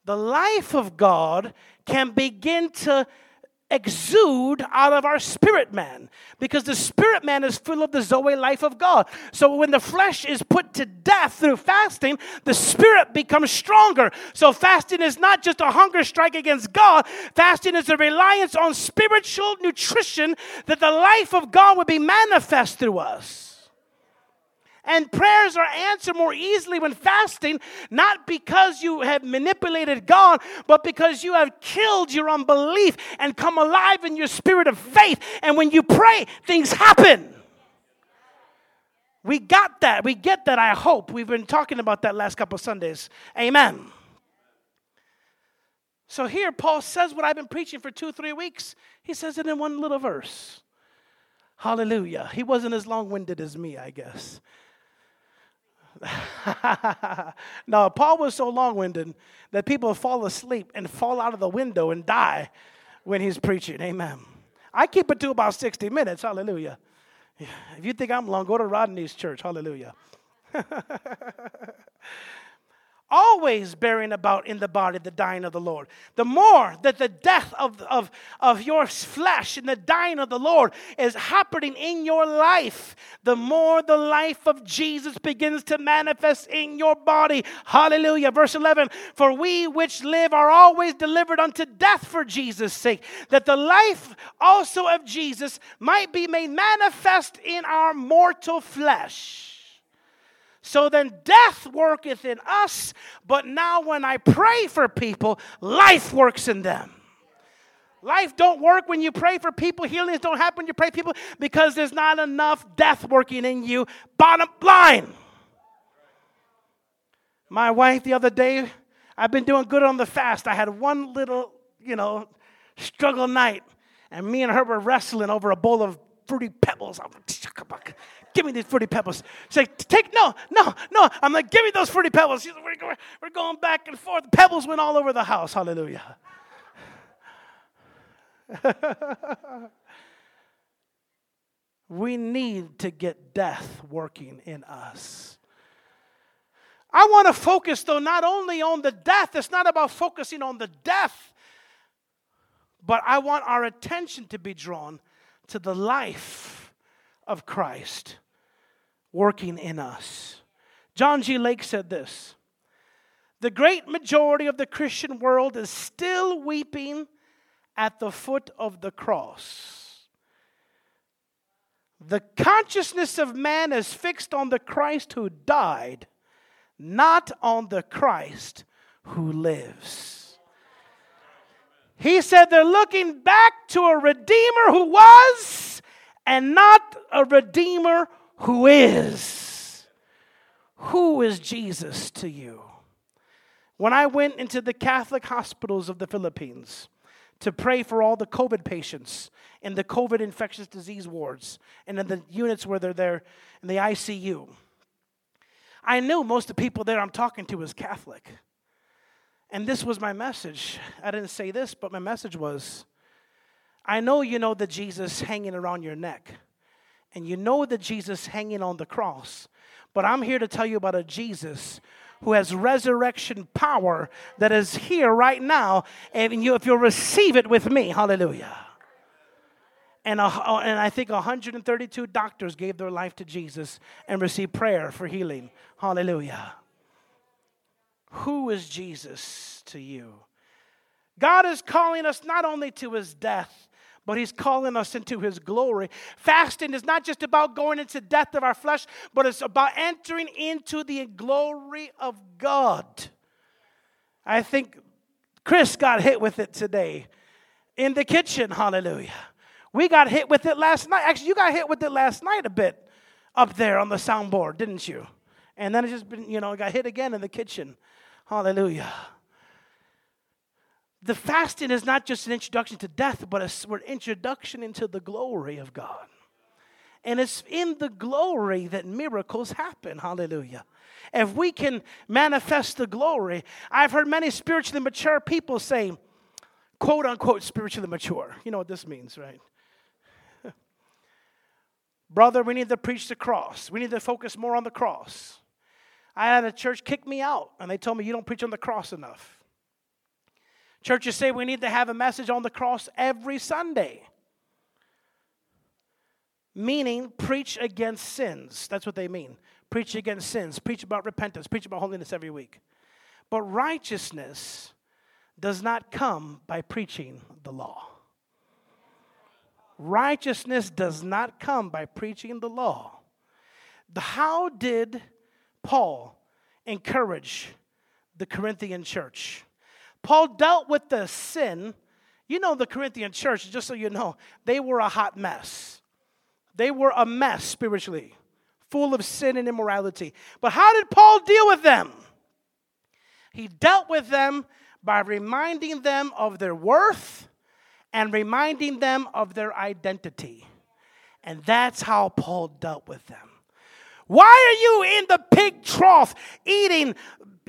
the life of God can begin to exude out of our spirit man because the spirit man is full of the Zoe life of God. So when the flesh is put to death through fasting, the spirit becomes stronger. So fasting is not just a hunger strike against God, fasting is a reliance on spiritual nutrition that the life of God would be manifest through us. And prayers are answered more easily when fasting, not because you have manipulated God, but because you have killed your unbelief and come alive in your spirit of faith. And when you pray, things happen. We got that. We get that, I hope. We've been talking about that last couple Sundays. Amen. So here, Paul says what I've been preaching for two, three weeks. He says it in one little verse. Hallelujah. He wasn't as long winded as me, I guess. no, Paul was so long winded that people fall asleep and fall out of the window and die when he's preaching. Amen. I keep it to about 60 minutes. Hallelujah. If you think I'm long, go to Rodney's church. Hallelujah. always bearing about in the body the dying of the Lord. The more that the death of, of, of your flesh and the dying of the Lord is happening in your life, the more the life of Jesus begins to manifest in your body. Hallelujah. Verse 11 For we which live are always delivered unto death for Jesus' sake, that the life also of Jesus might be made manifest in our mortal flesh. So then death worketh in us, but now when I pray for people, life works in them. Life don't work when you pray for people. Healings don't happen when you pray people because there's not enough death working in you. Bottom line. My wife the other day, I've been doing good on the fast. I had one little, you know, struggle night, and me and her were wrestling over a bowl of fruity pebbles. Give me these fruity pebbles. She's like, take, no, no, no. I'm like, give me those fruity pebbles. She's like, we're, we're going back and forth. Pebbles went all over the house. Hallelujah. we need to get death working in us. I want to focus, though, not only on the death, it's not about focusing on the death, but I want our attention to be drawn to the life of Christ working in us. John G. Lake said this The great majority of the Christian world is still weeping at the foot of the cross. The consciousness of man is fixed on the Christ who died, not on the Christ who lives. He said they're looking back to a Redeemer who was and not a Redeemer who is. Who is Jesus to you? When I went into the Catholic hospitals of the Philippines to pray for all the COVID patients in the COVID infectious disease wards and in the units where they're there in the ICU, I knew most of the people there I'm talking to was Catholic. And this was my message. I didn't say this, but my message was I know you know the Jesus hanging around your neck and you know the Jesus hanging on the cross. But I'm here to tell you about a Jesus who has resurrection power that is here right now. And you, if you'll receive it with me, hallelujah. And, a, and I think 132 doctors gave their life to Jesus and received prayer for healing. Hallelujah. Who is Jesus to you? God is calling us not only to his death, but he's calling us into his glory. Fasting is not just about going into the death of our flesh, but it's about entering into the glory of God. I think Chris got hit with it today in the kitchen. Hallelujah. We got hit with it last night. Actually, you got hit with it last night a bit up there on the soundboard, didn't you? And then it just been, you know, got hit again in the kitchen. Hallelujah the fasting is not just an introduction to death, but an introduction into the glory of God. And it's in the glory that miracles happen. Hallelujah. If we can manifest the glory, I've heard many spiritually mature people say, quote unquote, spiritually mature. You know what this means, right? Brother, we need to preach the cross. We need to focus more on the cross. I had a church kick me out, and they told me, You don't preach on the cross enough. Churches say we need to have a message on the cross every Sunday. Meaning, preach against sins. That's what they mean. Preach against sins. Preach about repentance. Preach about holiness every week. But righteousness does not come by preaching the law. Righteousness does not come by preaching the law. how did Paul encourage the Corinthian church? Paul dealt with the sin. You know, the Corinthian church, just so you know, they were a hot mess. They were a mess spiritually, full of sin and immorality. But how did Paul deal with them? He dealt with them by reminding them of their worth and reminding them of their identity. And that's how Paul dealt with them. Why are you in the pig trough eating,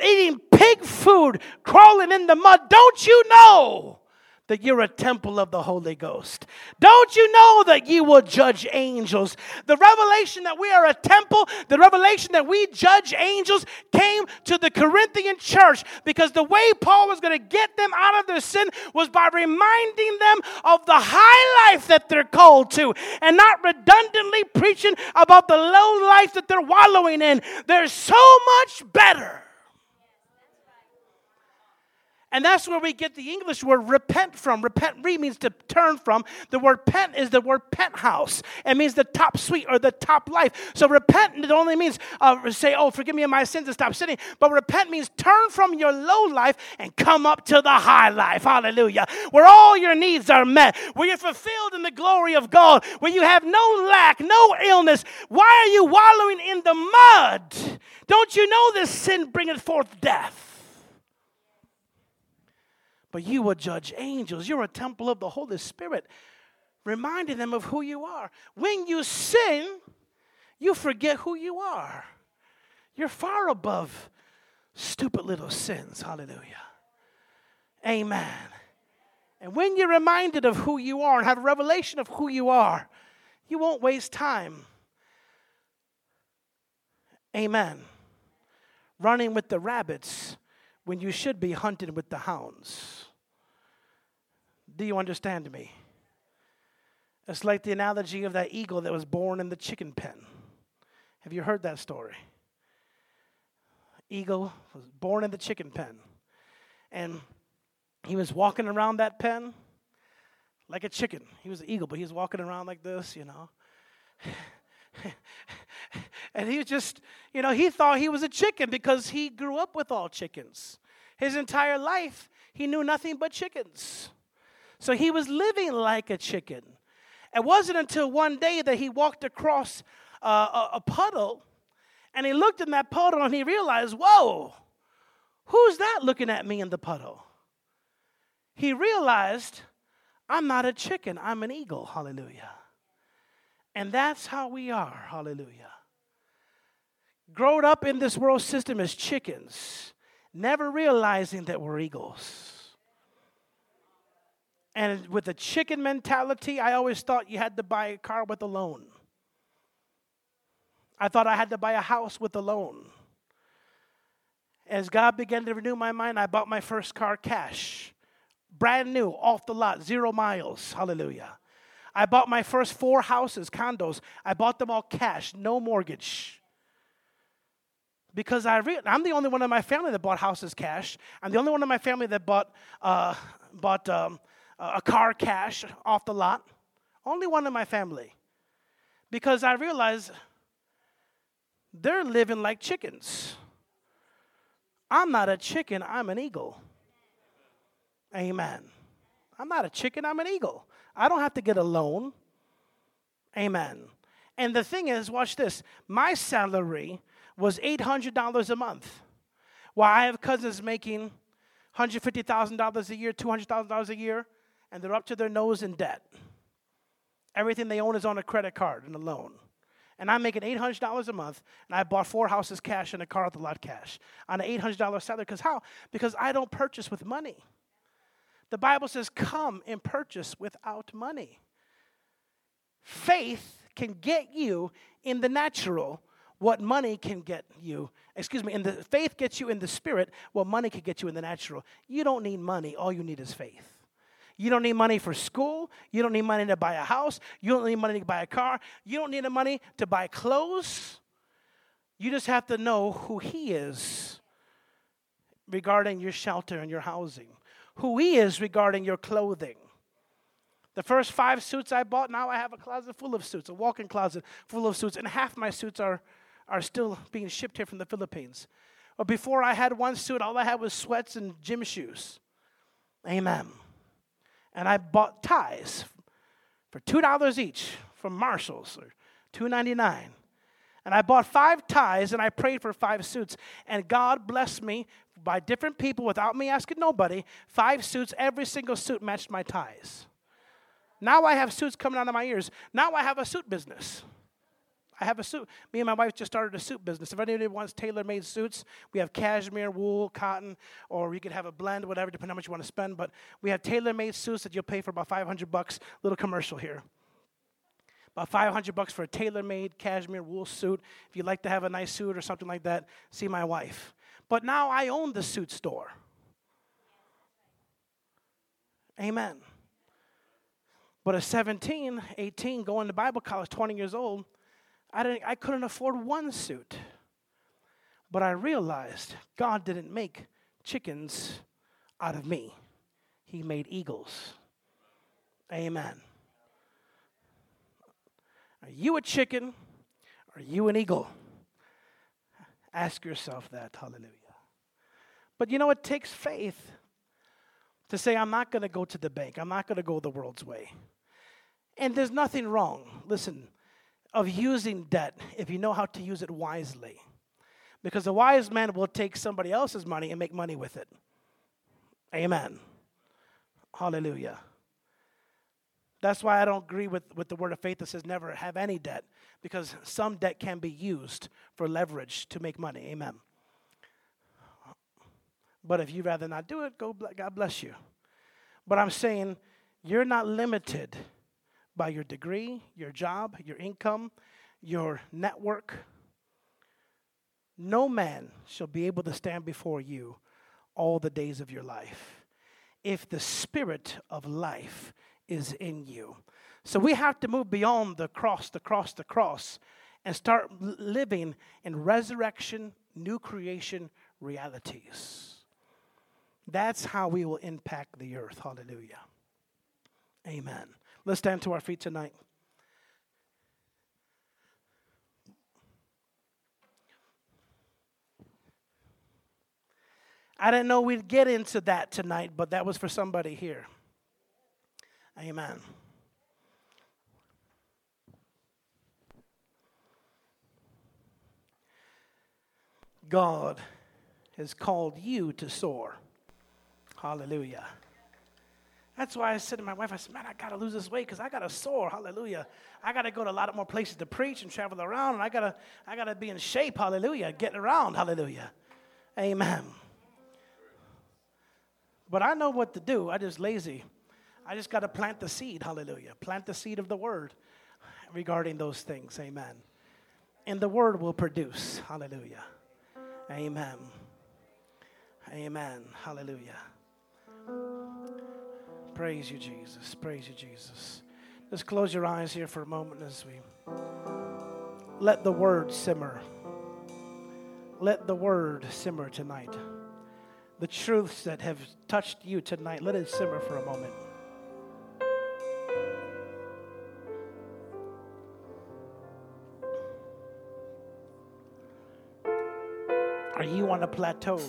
eating pig food, crawling in the mud? Don't you know that you're a temple of the Holy Ghost. Don't you know that you will judge angels? The revelation that we are a temple, the revelation that we judge angels came to the Corinthian church because the way Paul was going to get them out of their sin was by reminding them of the high life that they're called to and not redundantly preaching about the low life that they're wallowing in. They're so much better. And that's where we get the English word repent from. Repent re means to turn from. The word pent is the word penthouse. It means the top suite or the top life. So repent it only means uh, say, oh, forgive me of my sins and stop sinning. But repent means turn from your low life and come up to the high life. Hallelujah. Where all your needs are met, where you're fulfilled in the glory of God, where you have no lack, no illness. Why are you wallowing in the mud? Don't you know this sin bringeth forth death? But you will judge angels. You're a temple of the Holy Spirit, reminding them of who you are. When you sin, you forget who you are. You're far above stupid little sins. Hallelujah. Amen. And when you're reminded of who you are and have a revelation of who you are, you won't waste time. Amen. Running with the rabbits when you should be hunting with the hounds. Do you understand me? It's like the analogy of that eagle that was born in the chicken pen. Have you heard that story? Eagle was born in the chicken pen. And he was walking around that pen like a chicken. He was an eagle, but he was walking around like this, you know. and he was just, you know, he thought he was a chicken because he grew up with all chickens. His entire life, he knew nothing but chickens. So he was living like a chicken. It wasn't until one day that he walked across uh, a, a puddle and he looked in that puddle and he realized, whoa, who's that looking at me in the puddle? He realized, I'm not a chicken, I'm an eagle. Hallelujah. And that's how we are. Hallelujah. Growing up in this world system as chickens, never realizing that we're eagles. And with the chicken mentality, I always thought you had to buy a car with a loan. I thought I had to buy a house with a loan. As God began to renew my mind, I bought my first car cash. Brand new, off the lot, zero miles. Hallelujah. I bought my first four houses, condos. I bought them all cash, no mortgage. Because I re- I'm the only one in my family that bought houses cash. I'm the only one in my family that bought, uh, bought um, a car cash off the lot. Only one in my family. Because I realized they're living like chickens. I'm not a chicken, I'm an eagle. Amen. I'm not a chicken, I'm an eagle. I don't have to get a loan. Amen. And the thing is, watch this my salary was $800 a month. While I have cousins making $150,000 a year, $200,000 a year, and they're up to their nose in debt. Everything they own is on a credit card and a loan. And I'm making $800 a month, and I bought four houses cash and a car at the lot cash on an $800 salary. Because how? Because I don't purchase with money. The Bible says, Come and purchase without money. Faith can get you in the natural what money can get you. Excuse me, in the faith gets you in the spirit, what money can get you in the natural. You don't need money, all you need is faith. You don't need money for school. You don't need money to buy a house. You don't need money to buy a car. You don't need the money to buy clothes. You just have to know who He is regarding your shelter and your housing, who He is regarding your clothing. The first five suits I bought, now I have a closet full of suits, a walk in closet full of suits, and half my suits are, are still being shipped here from the Philippines. But before I had one suit, all I had was sweats and gym shoes. Amen. And I bought ties for $2 each from Marshalls or $2.99. And I bought five ties and I prayed for five suits. And God blessed me by different people without me asking nobody. Five suits, every single suit matched my ties. Now I have suits coming out of my ears. Now I have a suit business. I have a suit. Me and my wife just started a suit business. If anybody wants tailor made suits, we have cashmere, wool, cotton, or you could have a blend, whatever, depending on how much you want to spend. But we have tailor made suits that you'll pay for about 500 bucks. Little commercial here. About 500 bucks for a tailor made cashmere wool suit. If you'd like to have a nice suit or something like that, see my wife. But now I own the suit store. Amen. But at 17, 18, going to Bible college, 20 years old, I, didn't, I couldn't afford one suit. But I realized God didn't make chickens out of me, He made eagles. Amen. Are you a chicken? Are you an eagle? Ask yourself that. Hallelujah. But you know, it takes faith to say, I'm not going to go to the bank, I'm not going to go the world's way. And there's nothing wrong, listen, of using debt if you know how to use it wisely. Because a wise man will take somebody else's money and make money with it. Amen. Hallelujah. That's why I don't agree with, with the word of faith that says never have any debt, because some debt can be used for leverage to make money. Amen. But if you'd rather not do it, go God bless you. But I'm saying you're not limited by your degree, your job, your income, your network. No man shall be able to stand before you all the days of your life if the spirit of life is in you. So we have to move beyond the cross, the cross, the cross, and start living in resurrection, new creation realities. That's how we will impact the earth. Hallelujah. Amen. Let's stand to our feet tonight. I didn't know we'd get into that tonight, but that was for somebody here. Amen. God has called you to soar. Hallelujah. That's why I said to my wife, I said, man, I got to lose this weight because I got to soar. Hallelujah. I got to go to a lot of more places to preach and travel around, and I got to I gotta be in shape. Hallelujah. Getting around. Hallelujah. Amen. But I know what to do. I just lazy. I just got to plant the seed. Hallelujah. Plant the seed of the word regarding those things. Amen. And the word will produce. Hallelujah. Amen. Amen. Hallelujah. Praise you, Jesus. Praise you, Jesus. Just close your eyes here for a moment as we let the word simmer. Let the word simmer tonight. The truths that have touched you tonight, let it simmer for a moment. Are you on a plateau?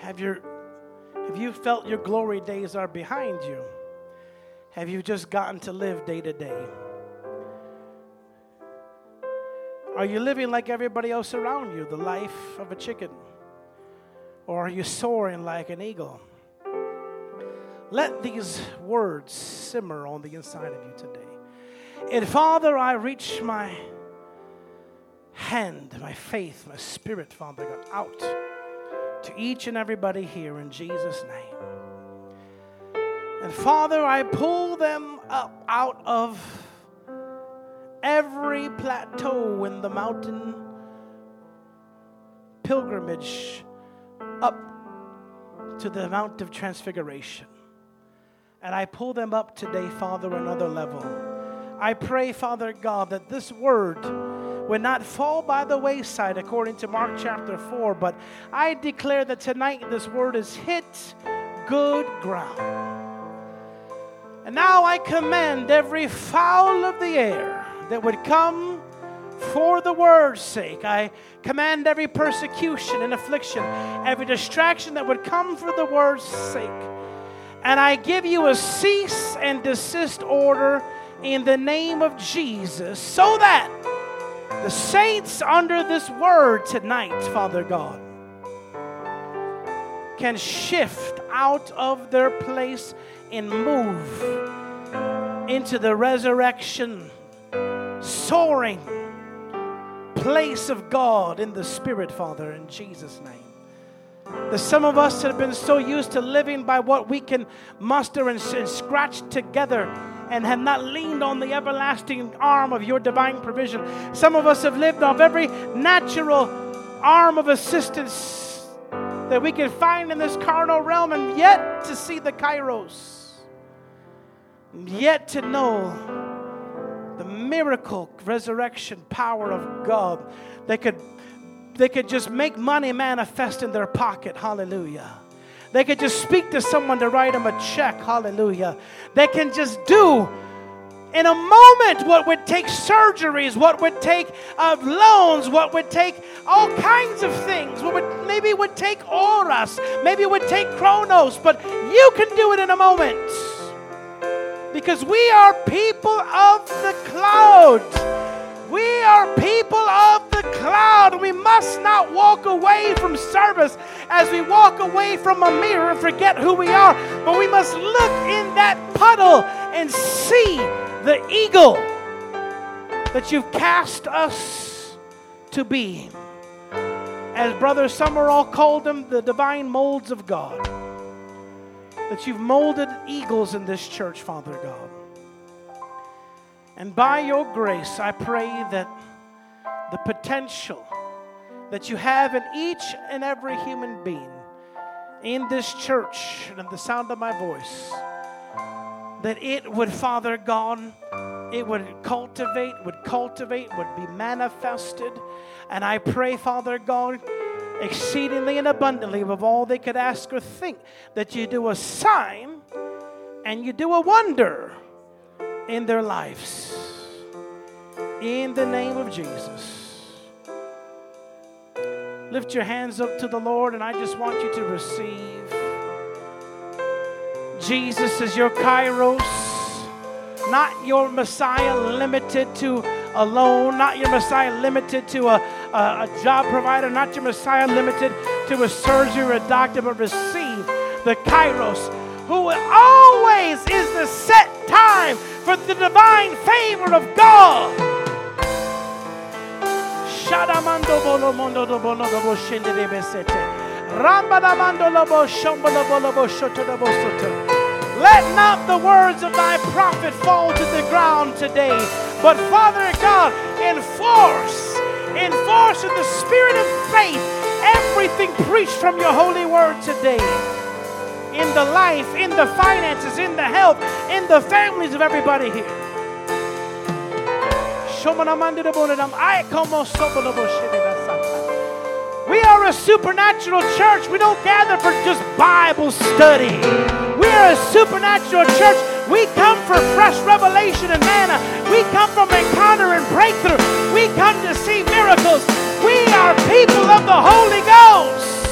Have your have you felt your glory days are behind you? Have you just gotten to live day to day? Are you living like everybody else around you, the life of a chicken? Or are you soaring like an eagle? Let these words simmer on the inside of you today. And Father, I reach my hand, my faith, my spirit, Father God, out to each and everybody here in Jesus' name. And Father, I pull them up out of every plateau in the mountain pilgrimage up to the Mount of Transfiguration. And I pull them up today, Father, another level. I pray, Father God, that this word would not fall by the wayside, according to Mark chapter 4. But I declare that tonight this word is hit good ground. And now I command every fowl of the air that would come for the word's sake. I command every persecution and affliction, every distraction that would come for the word's sake. And I give you a cease and desist order in the name of Jesus so that the saints under this word tonight, Father God, can shift out of their place and move into the resurrection, soaring place of God in the Spirit, Father, in Jesus' name. There's some of us have been so used to living by what we can muster and, and scratch together and have not leaned on the everlasting arm of your divine provision. Some of us have lived off every natural arm of assistance that we can find in this carnal realm and yet to see the kairos, yet to know the miracle resurrection power of God. They could, they could just make money manifest in their pocket. Hallelujah. They could just speak to someone to write them a check. Hallelujah. They can just do in a moment what would take surgeries, what would take uh, loans, what would take all kinds of things, what would maybe would take horas, maybe would take chronos, but you can do it in a moment because we are people of the cloud. We are people of the cloud. We must not walk away from service as we walk away from a mirror and forget who we are. But we must look in that puddle and see the eagle that you've cast us to be. As Brother Sumrall called them, the divine molds of God that you've molded eagles in this church, Father God. And by your grace, I pray that the potential that you have in each and every human being in this church and in the sound of my voice, that it would, Father God, it would cultivate, would cultivate, would be manifested. And I pray, Father God, exceedingly and abundantly above all they could ask or think, that you do a sign and you do a wonder in their lives. In the name of Jesus. Lift your hands up to the Lord, and I just want you to receive. Jesus is your Kairos, not your Messiah limited to alone, not your Messiah limited to a, a, a job provider, not your Messiah limited to a surgery or a doctor, but receive the Kairos, who always is the set time for the divine favor of God. Let not the words of thy prophet fall to the ground today, but Father God, enforce, enforce in the spirit of faith everything preached from your holy word today. In the life, in the finances, in the health, in the families of everybody here. We are a supernatural church. We don't gather for just Bible study. We are a supernatural church. We come for fresh revelation and manna. We come from encounter and breakthrough. We come to see miracles. We are people of the Holy Ghost.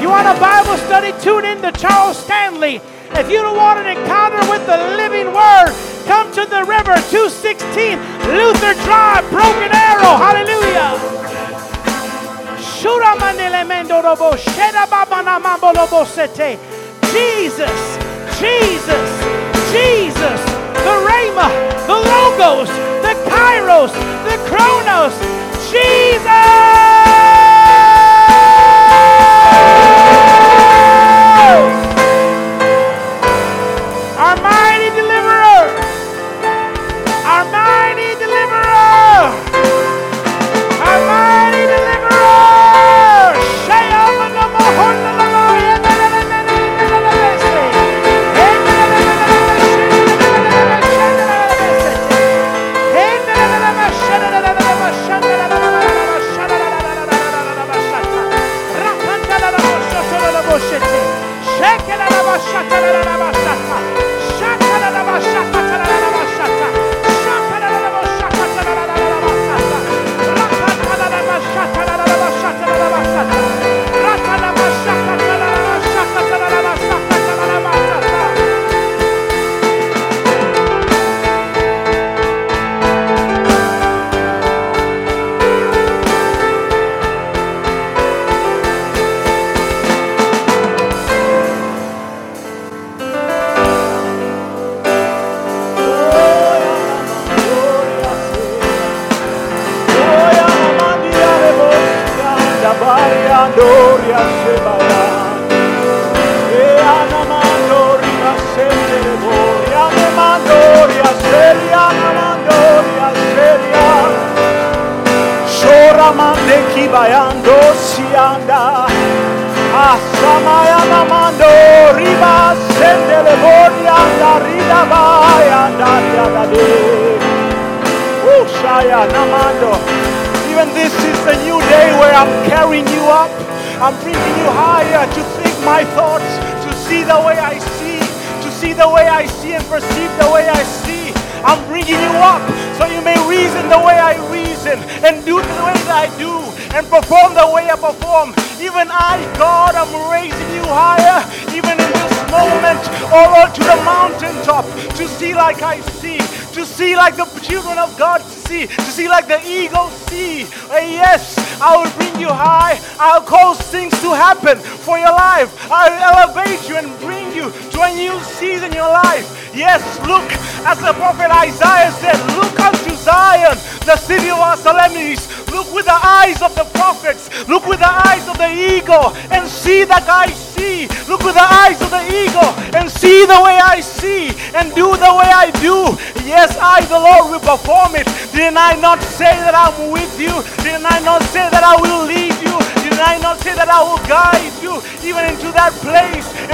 You want a Bible study? Tune in to Charles Stanley. If you don't want an encounter with the living word, come to the river 216 Luther Drive, Broken Arrow. Hallelujah. Jesus, Jesus, Jesus, the Rhema, the Logos, the Kairos, the Chronos, Jesus!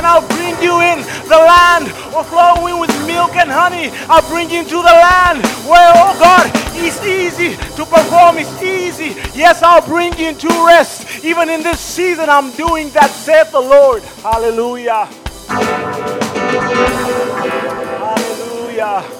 I'll bring you in the land of flowing with milk and honey? I'll bring you into the land where, oh God, it's easy to perform, it's easy. Yes, I'll bring you into rest. Even in this season, I'm doing that, saith the Lord. Hallelujah. Hallelujah.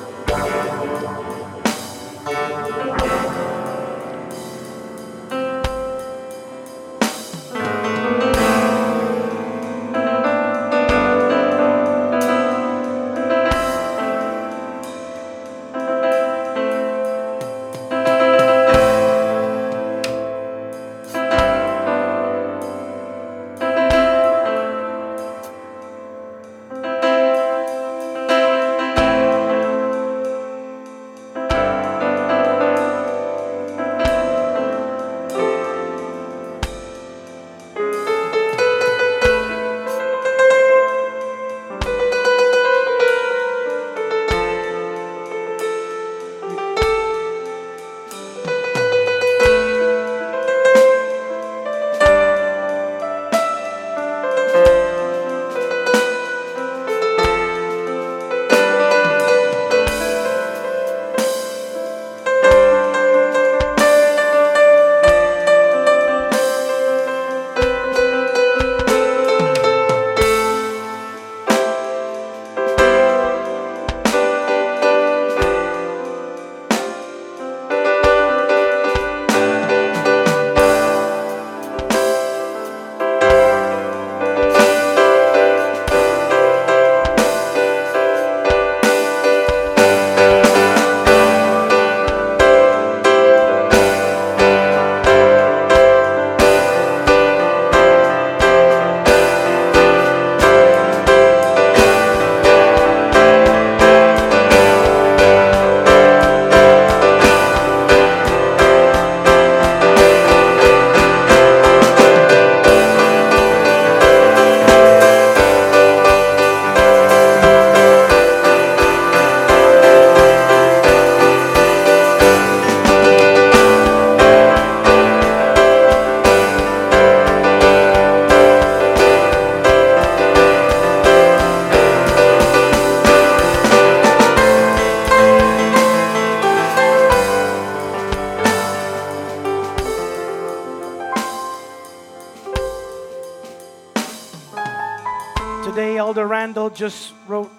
Just wrote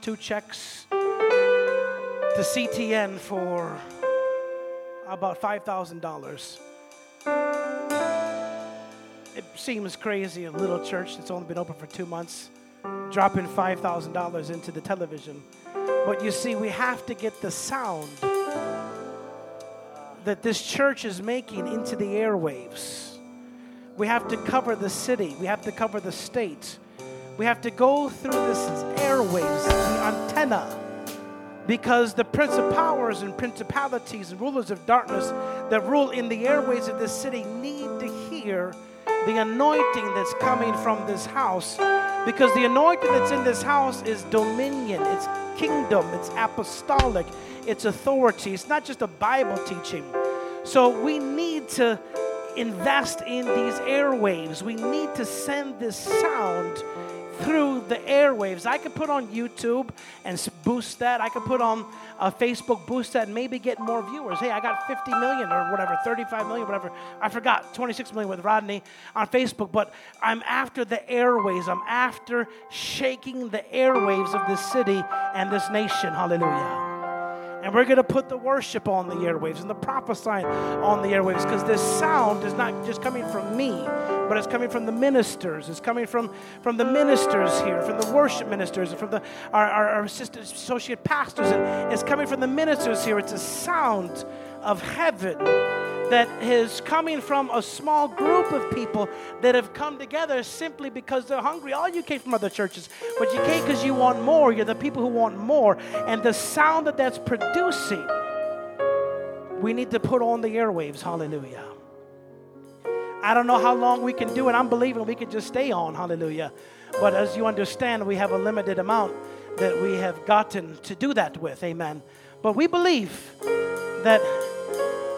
two checks to CTN for about $5,000. It seems crazy, a little church that's only been open for two months, dropping $5,000 into the television. But you see, we have to get the sound that this church is making into the airwaves. We have to cover the city, we have to cover the state. We have to go through this airwaves, the antenna, because the principalities and principalities and rulers of darkness that rule in the airways of this city need to hear the anointing that's coming from this house. Because the anointing that's in this house is dominion, it's kingdom, it's apostolic, it's authority. It's not just a Bible teaching. So we need to invest in these airwaves. We need to send this sound through the airwaves. I could put on YouTube and boost that. I could put on uh, Facebook, boost that, and maybe get more viewers. Hey, I got 50 million or whatever, 35 million, whatever. I forgot, 26 million with Rodney on Facebook. But I'm after the airwaves. I'm after shaking the airwaves of this city and this nation. Hallelujah. And we're going to put the worship on the airwaves and the prophesying on the airwaves because this sound is not just coming from me, but it's coming from the ministers. It's coming from, from the ministers here, from the worship ministers, and from the, our, our, our assistant associate pastors. And it's coming from the ministers here. It's a sound of heaven that is coming from a small group of people that have come together simply because they're hungry. All you came from other churches, but you came because you want more. You're the people who want more. And the sound that that's producing, we need to put on the airwaves. Hallelujah. I don't know how long we can do it. I'm believing we can just stay on. Hallelujah. But as you understand, we have a limited amount that we have gotten to do that with. Amen. But we believe that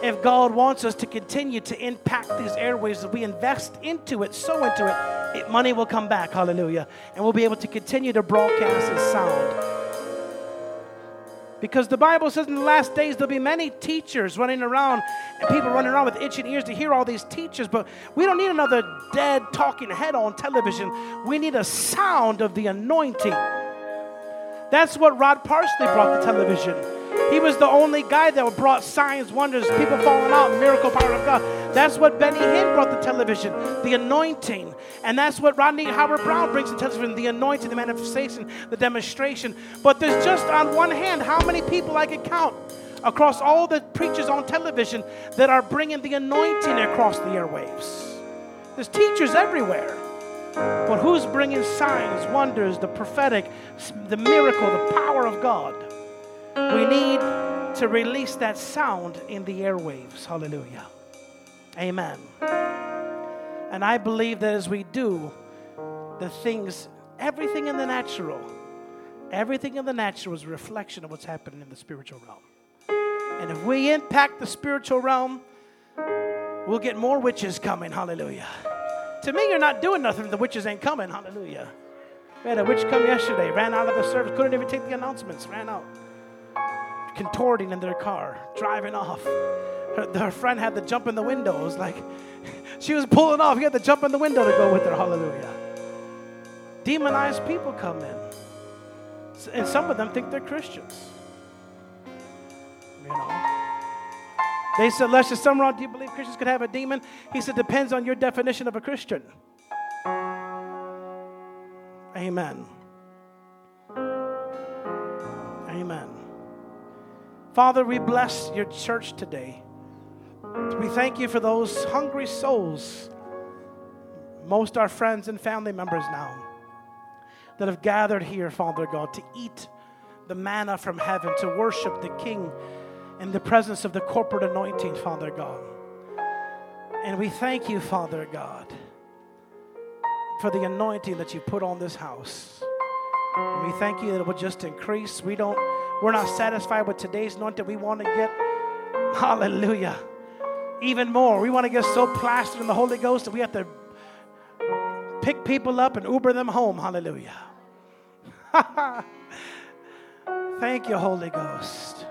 if God wants us to continue to impact these airways, if we invest into it, sow into it, it, money will come back. Hallelujah. And we'll be able to continue to broadcast this sound. Because the Bible says in the last days there'll be many teachers running around and people running around with itching ears to hear all these teachers. But we don't need another dead talking head on television. We need a sound of the anointing. That's what Rod Parsley brought to television. He was the only guy that brought signs, wonders, people falling out, miracle power of God. That's what Benny Hinn brought to television, the anointing. And that's what Rodney Howard-Browne brings to television, the anointing, the manifestation, the demonstration. But there's just on one hand, how many people I could count across all the preachers on television that are bringing the anointing across the airwaves. There's teachers everywhere. But who's bringing signs, wonders, the prophetic, the miracle, the power of God? We need to release that sound in the airwaves. Hallelujah. Amen. And I believe that as we do, the things, everything in the natural, everything in the natural is a reflection of what's happening in the spiritual realm. And if we impact the spiritual realm, we'll get more witches coming. Hallelujah. To me, you're not doing nothing. The witches ain't coming. Hallelujah. We had a witch come yesterday, ran out of the service, couldn't even take the announcements, ran out, contorting in their car, driving off. Her, her friend had to jump in the window. It was like she was pulling off. He had to jump in the window to go with her. Hallelujah. Demonized people come in, and some of them think they're Christians. You know. They said, Lester Sumrall, do you believe Christians could have a demon? He said, depends on your definition of a Christian. Amen. Father, we bless your church today. We thank you for those hungry souls, most our friends and family members now, that have gathered here, Father God, to eat the manna from heaven, to worship the King in the presence of the corporate anointing, Father God. And we thank you, Father God, for the anointing that you put on this house. And we thank you that it will just increase. We don't, we're not satisfied with today's anointing. We want to get, hallelujah, even more. We want to get so plastered in the Holy Ghost that we have to pick people up and Uber them home. Hallelujah. thank you, Holy Ghost.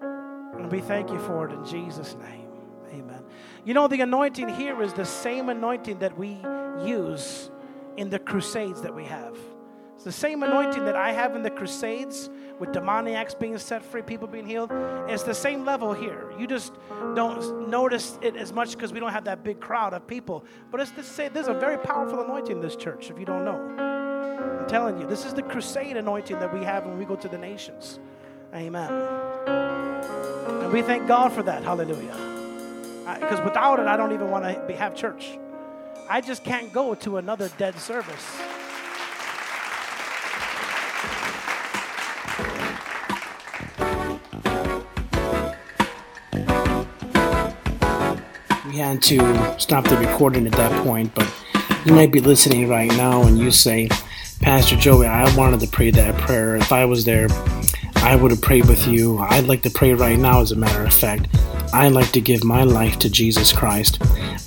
And we thank you for it in Jesus' name. Amen. You know, the anointing here is the same anointing that we use in the crusades that we have. The same anointing that I have in the crusades with demoniacs being set free, people being healed. It's the same level here. You just don't notice it as much because we don't have that big crowd of people. But it's the same. There's a very powerful anointing in this church, if you don't know. I'm telling you, this is the crusade anointing that we have when we go to the nations. Amen. And we thank God for that. Hallelujah. Because without it, I don't even want to have church. I just can't go to another dead service. We had to stop the recording at that point, but you might be listening right now and you say, Pastor Joey, I wanted to pray that prayer. If I was there, I would have prayed with you. I'd like to pray right now, as a matter of fact. I'd like to give my life to Jesus Christ.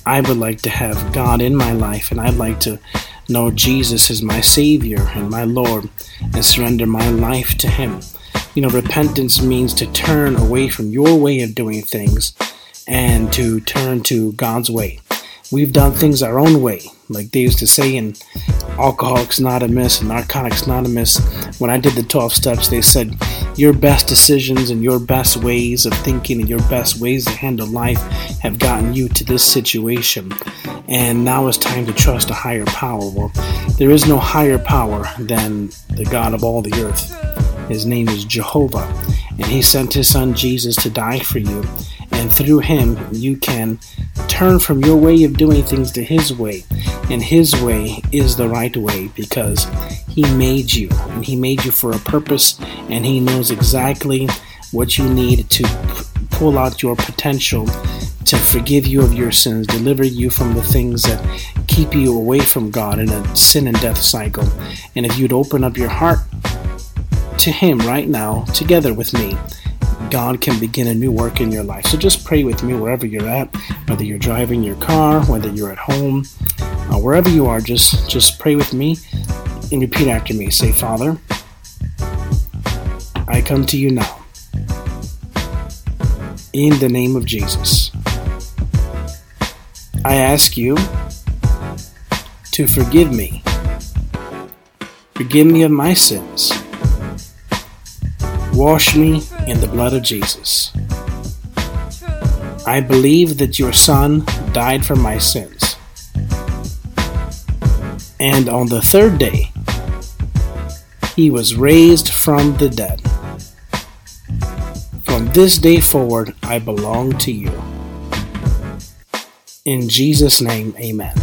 I would like to have God in my life, and I'd like to know Jesus as my Savior and my Lord and surrender my life to Him. You know, repentance means to turn away from your way of doing things and to turn to God's way. We've done things our own way, like they used to say in Alcoholics Anonymous and Narcotics Anonymous. When I did the 12 steps, they said your best decisions and your best ways of thinking and your best ways to handle life have gotten you to this situation. And now it's time to trust a higher power. Well, there is no higher power than the God of all the earth. His name is Jehovah, and He sent His Son Jesus to die for you. And through Him, you can turn from your way of doing things to His way. And His way is the right way because He made you, and He made you for a purpose, and He knows exactly what you need to p- pull out your potential to forgive you of your sins, deliver you from the things that keep you away from God in a sin and death cycle. And if you'd open up your heart to Him right now, together with me, God can begin a new work in your life. So just pray with me wherever you're at, whether you're driving your car, whether you're at home, uh, wherever you are. Just just pray with me and repeat after me. Say, Father, I come to you now in the name of Jesus. I ask you to forgive me. Forgive me of my sins. Wash me in the blood of Jesus. I believe that your Son died for my sins. And on the third day, he was raised from the dead. From this day forward, I belong to you. In Jesus' name, amen.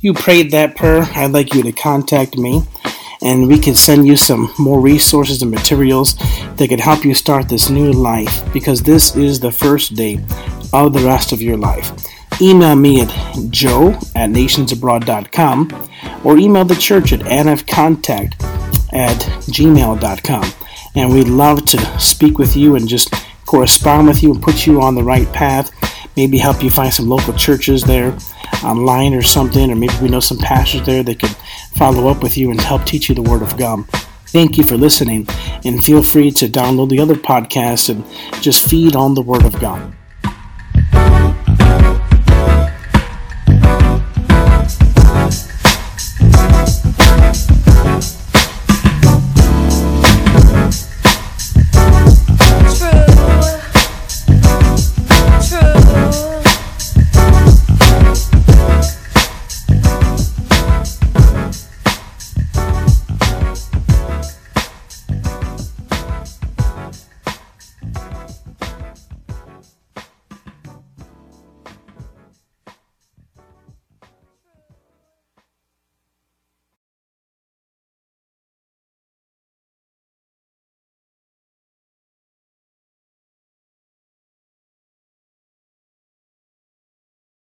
You prayed that prayer, I'd like you to contact me and we can send you some more resources and materials that could help you start this new life because this is the first day of the rest of your life. Email me at joe at nationsabroad.com or email the church at nfcontact at gmail.com. And we'd love to speak with you and just correspond with you and put you on the right path. Maybe help you find some local churches there online or something, or maybe we know some pastors there that could follow up with you and help teach you the Word of God. Thank you for listening, and feel free to download the other podcasts and just feed on the Word of God.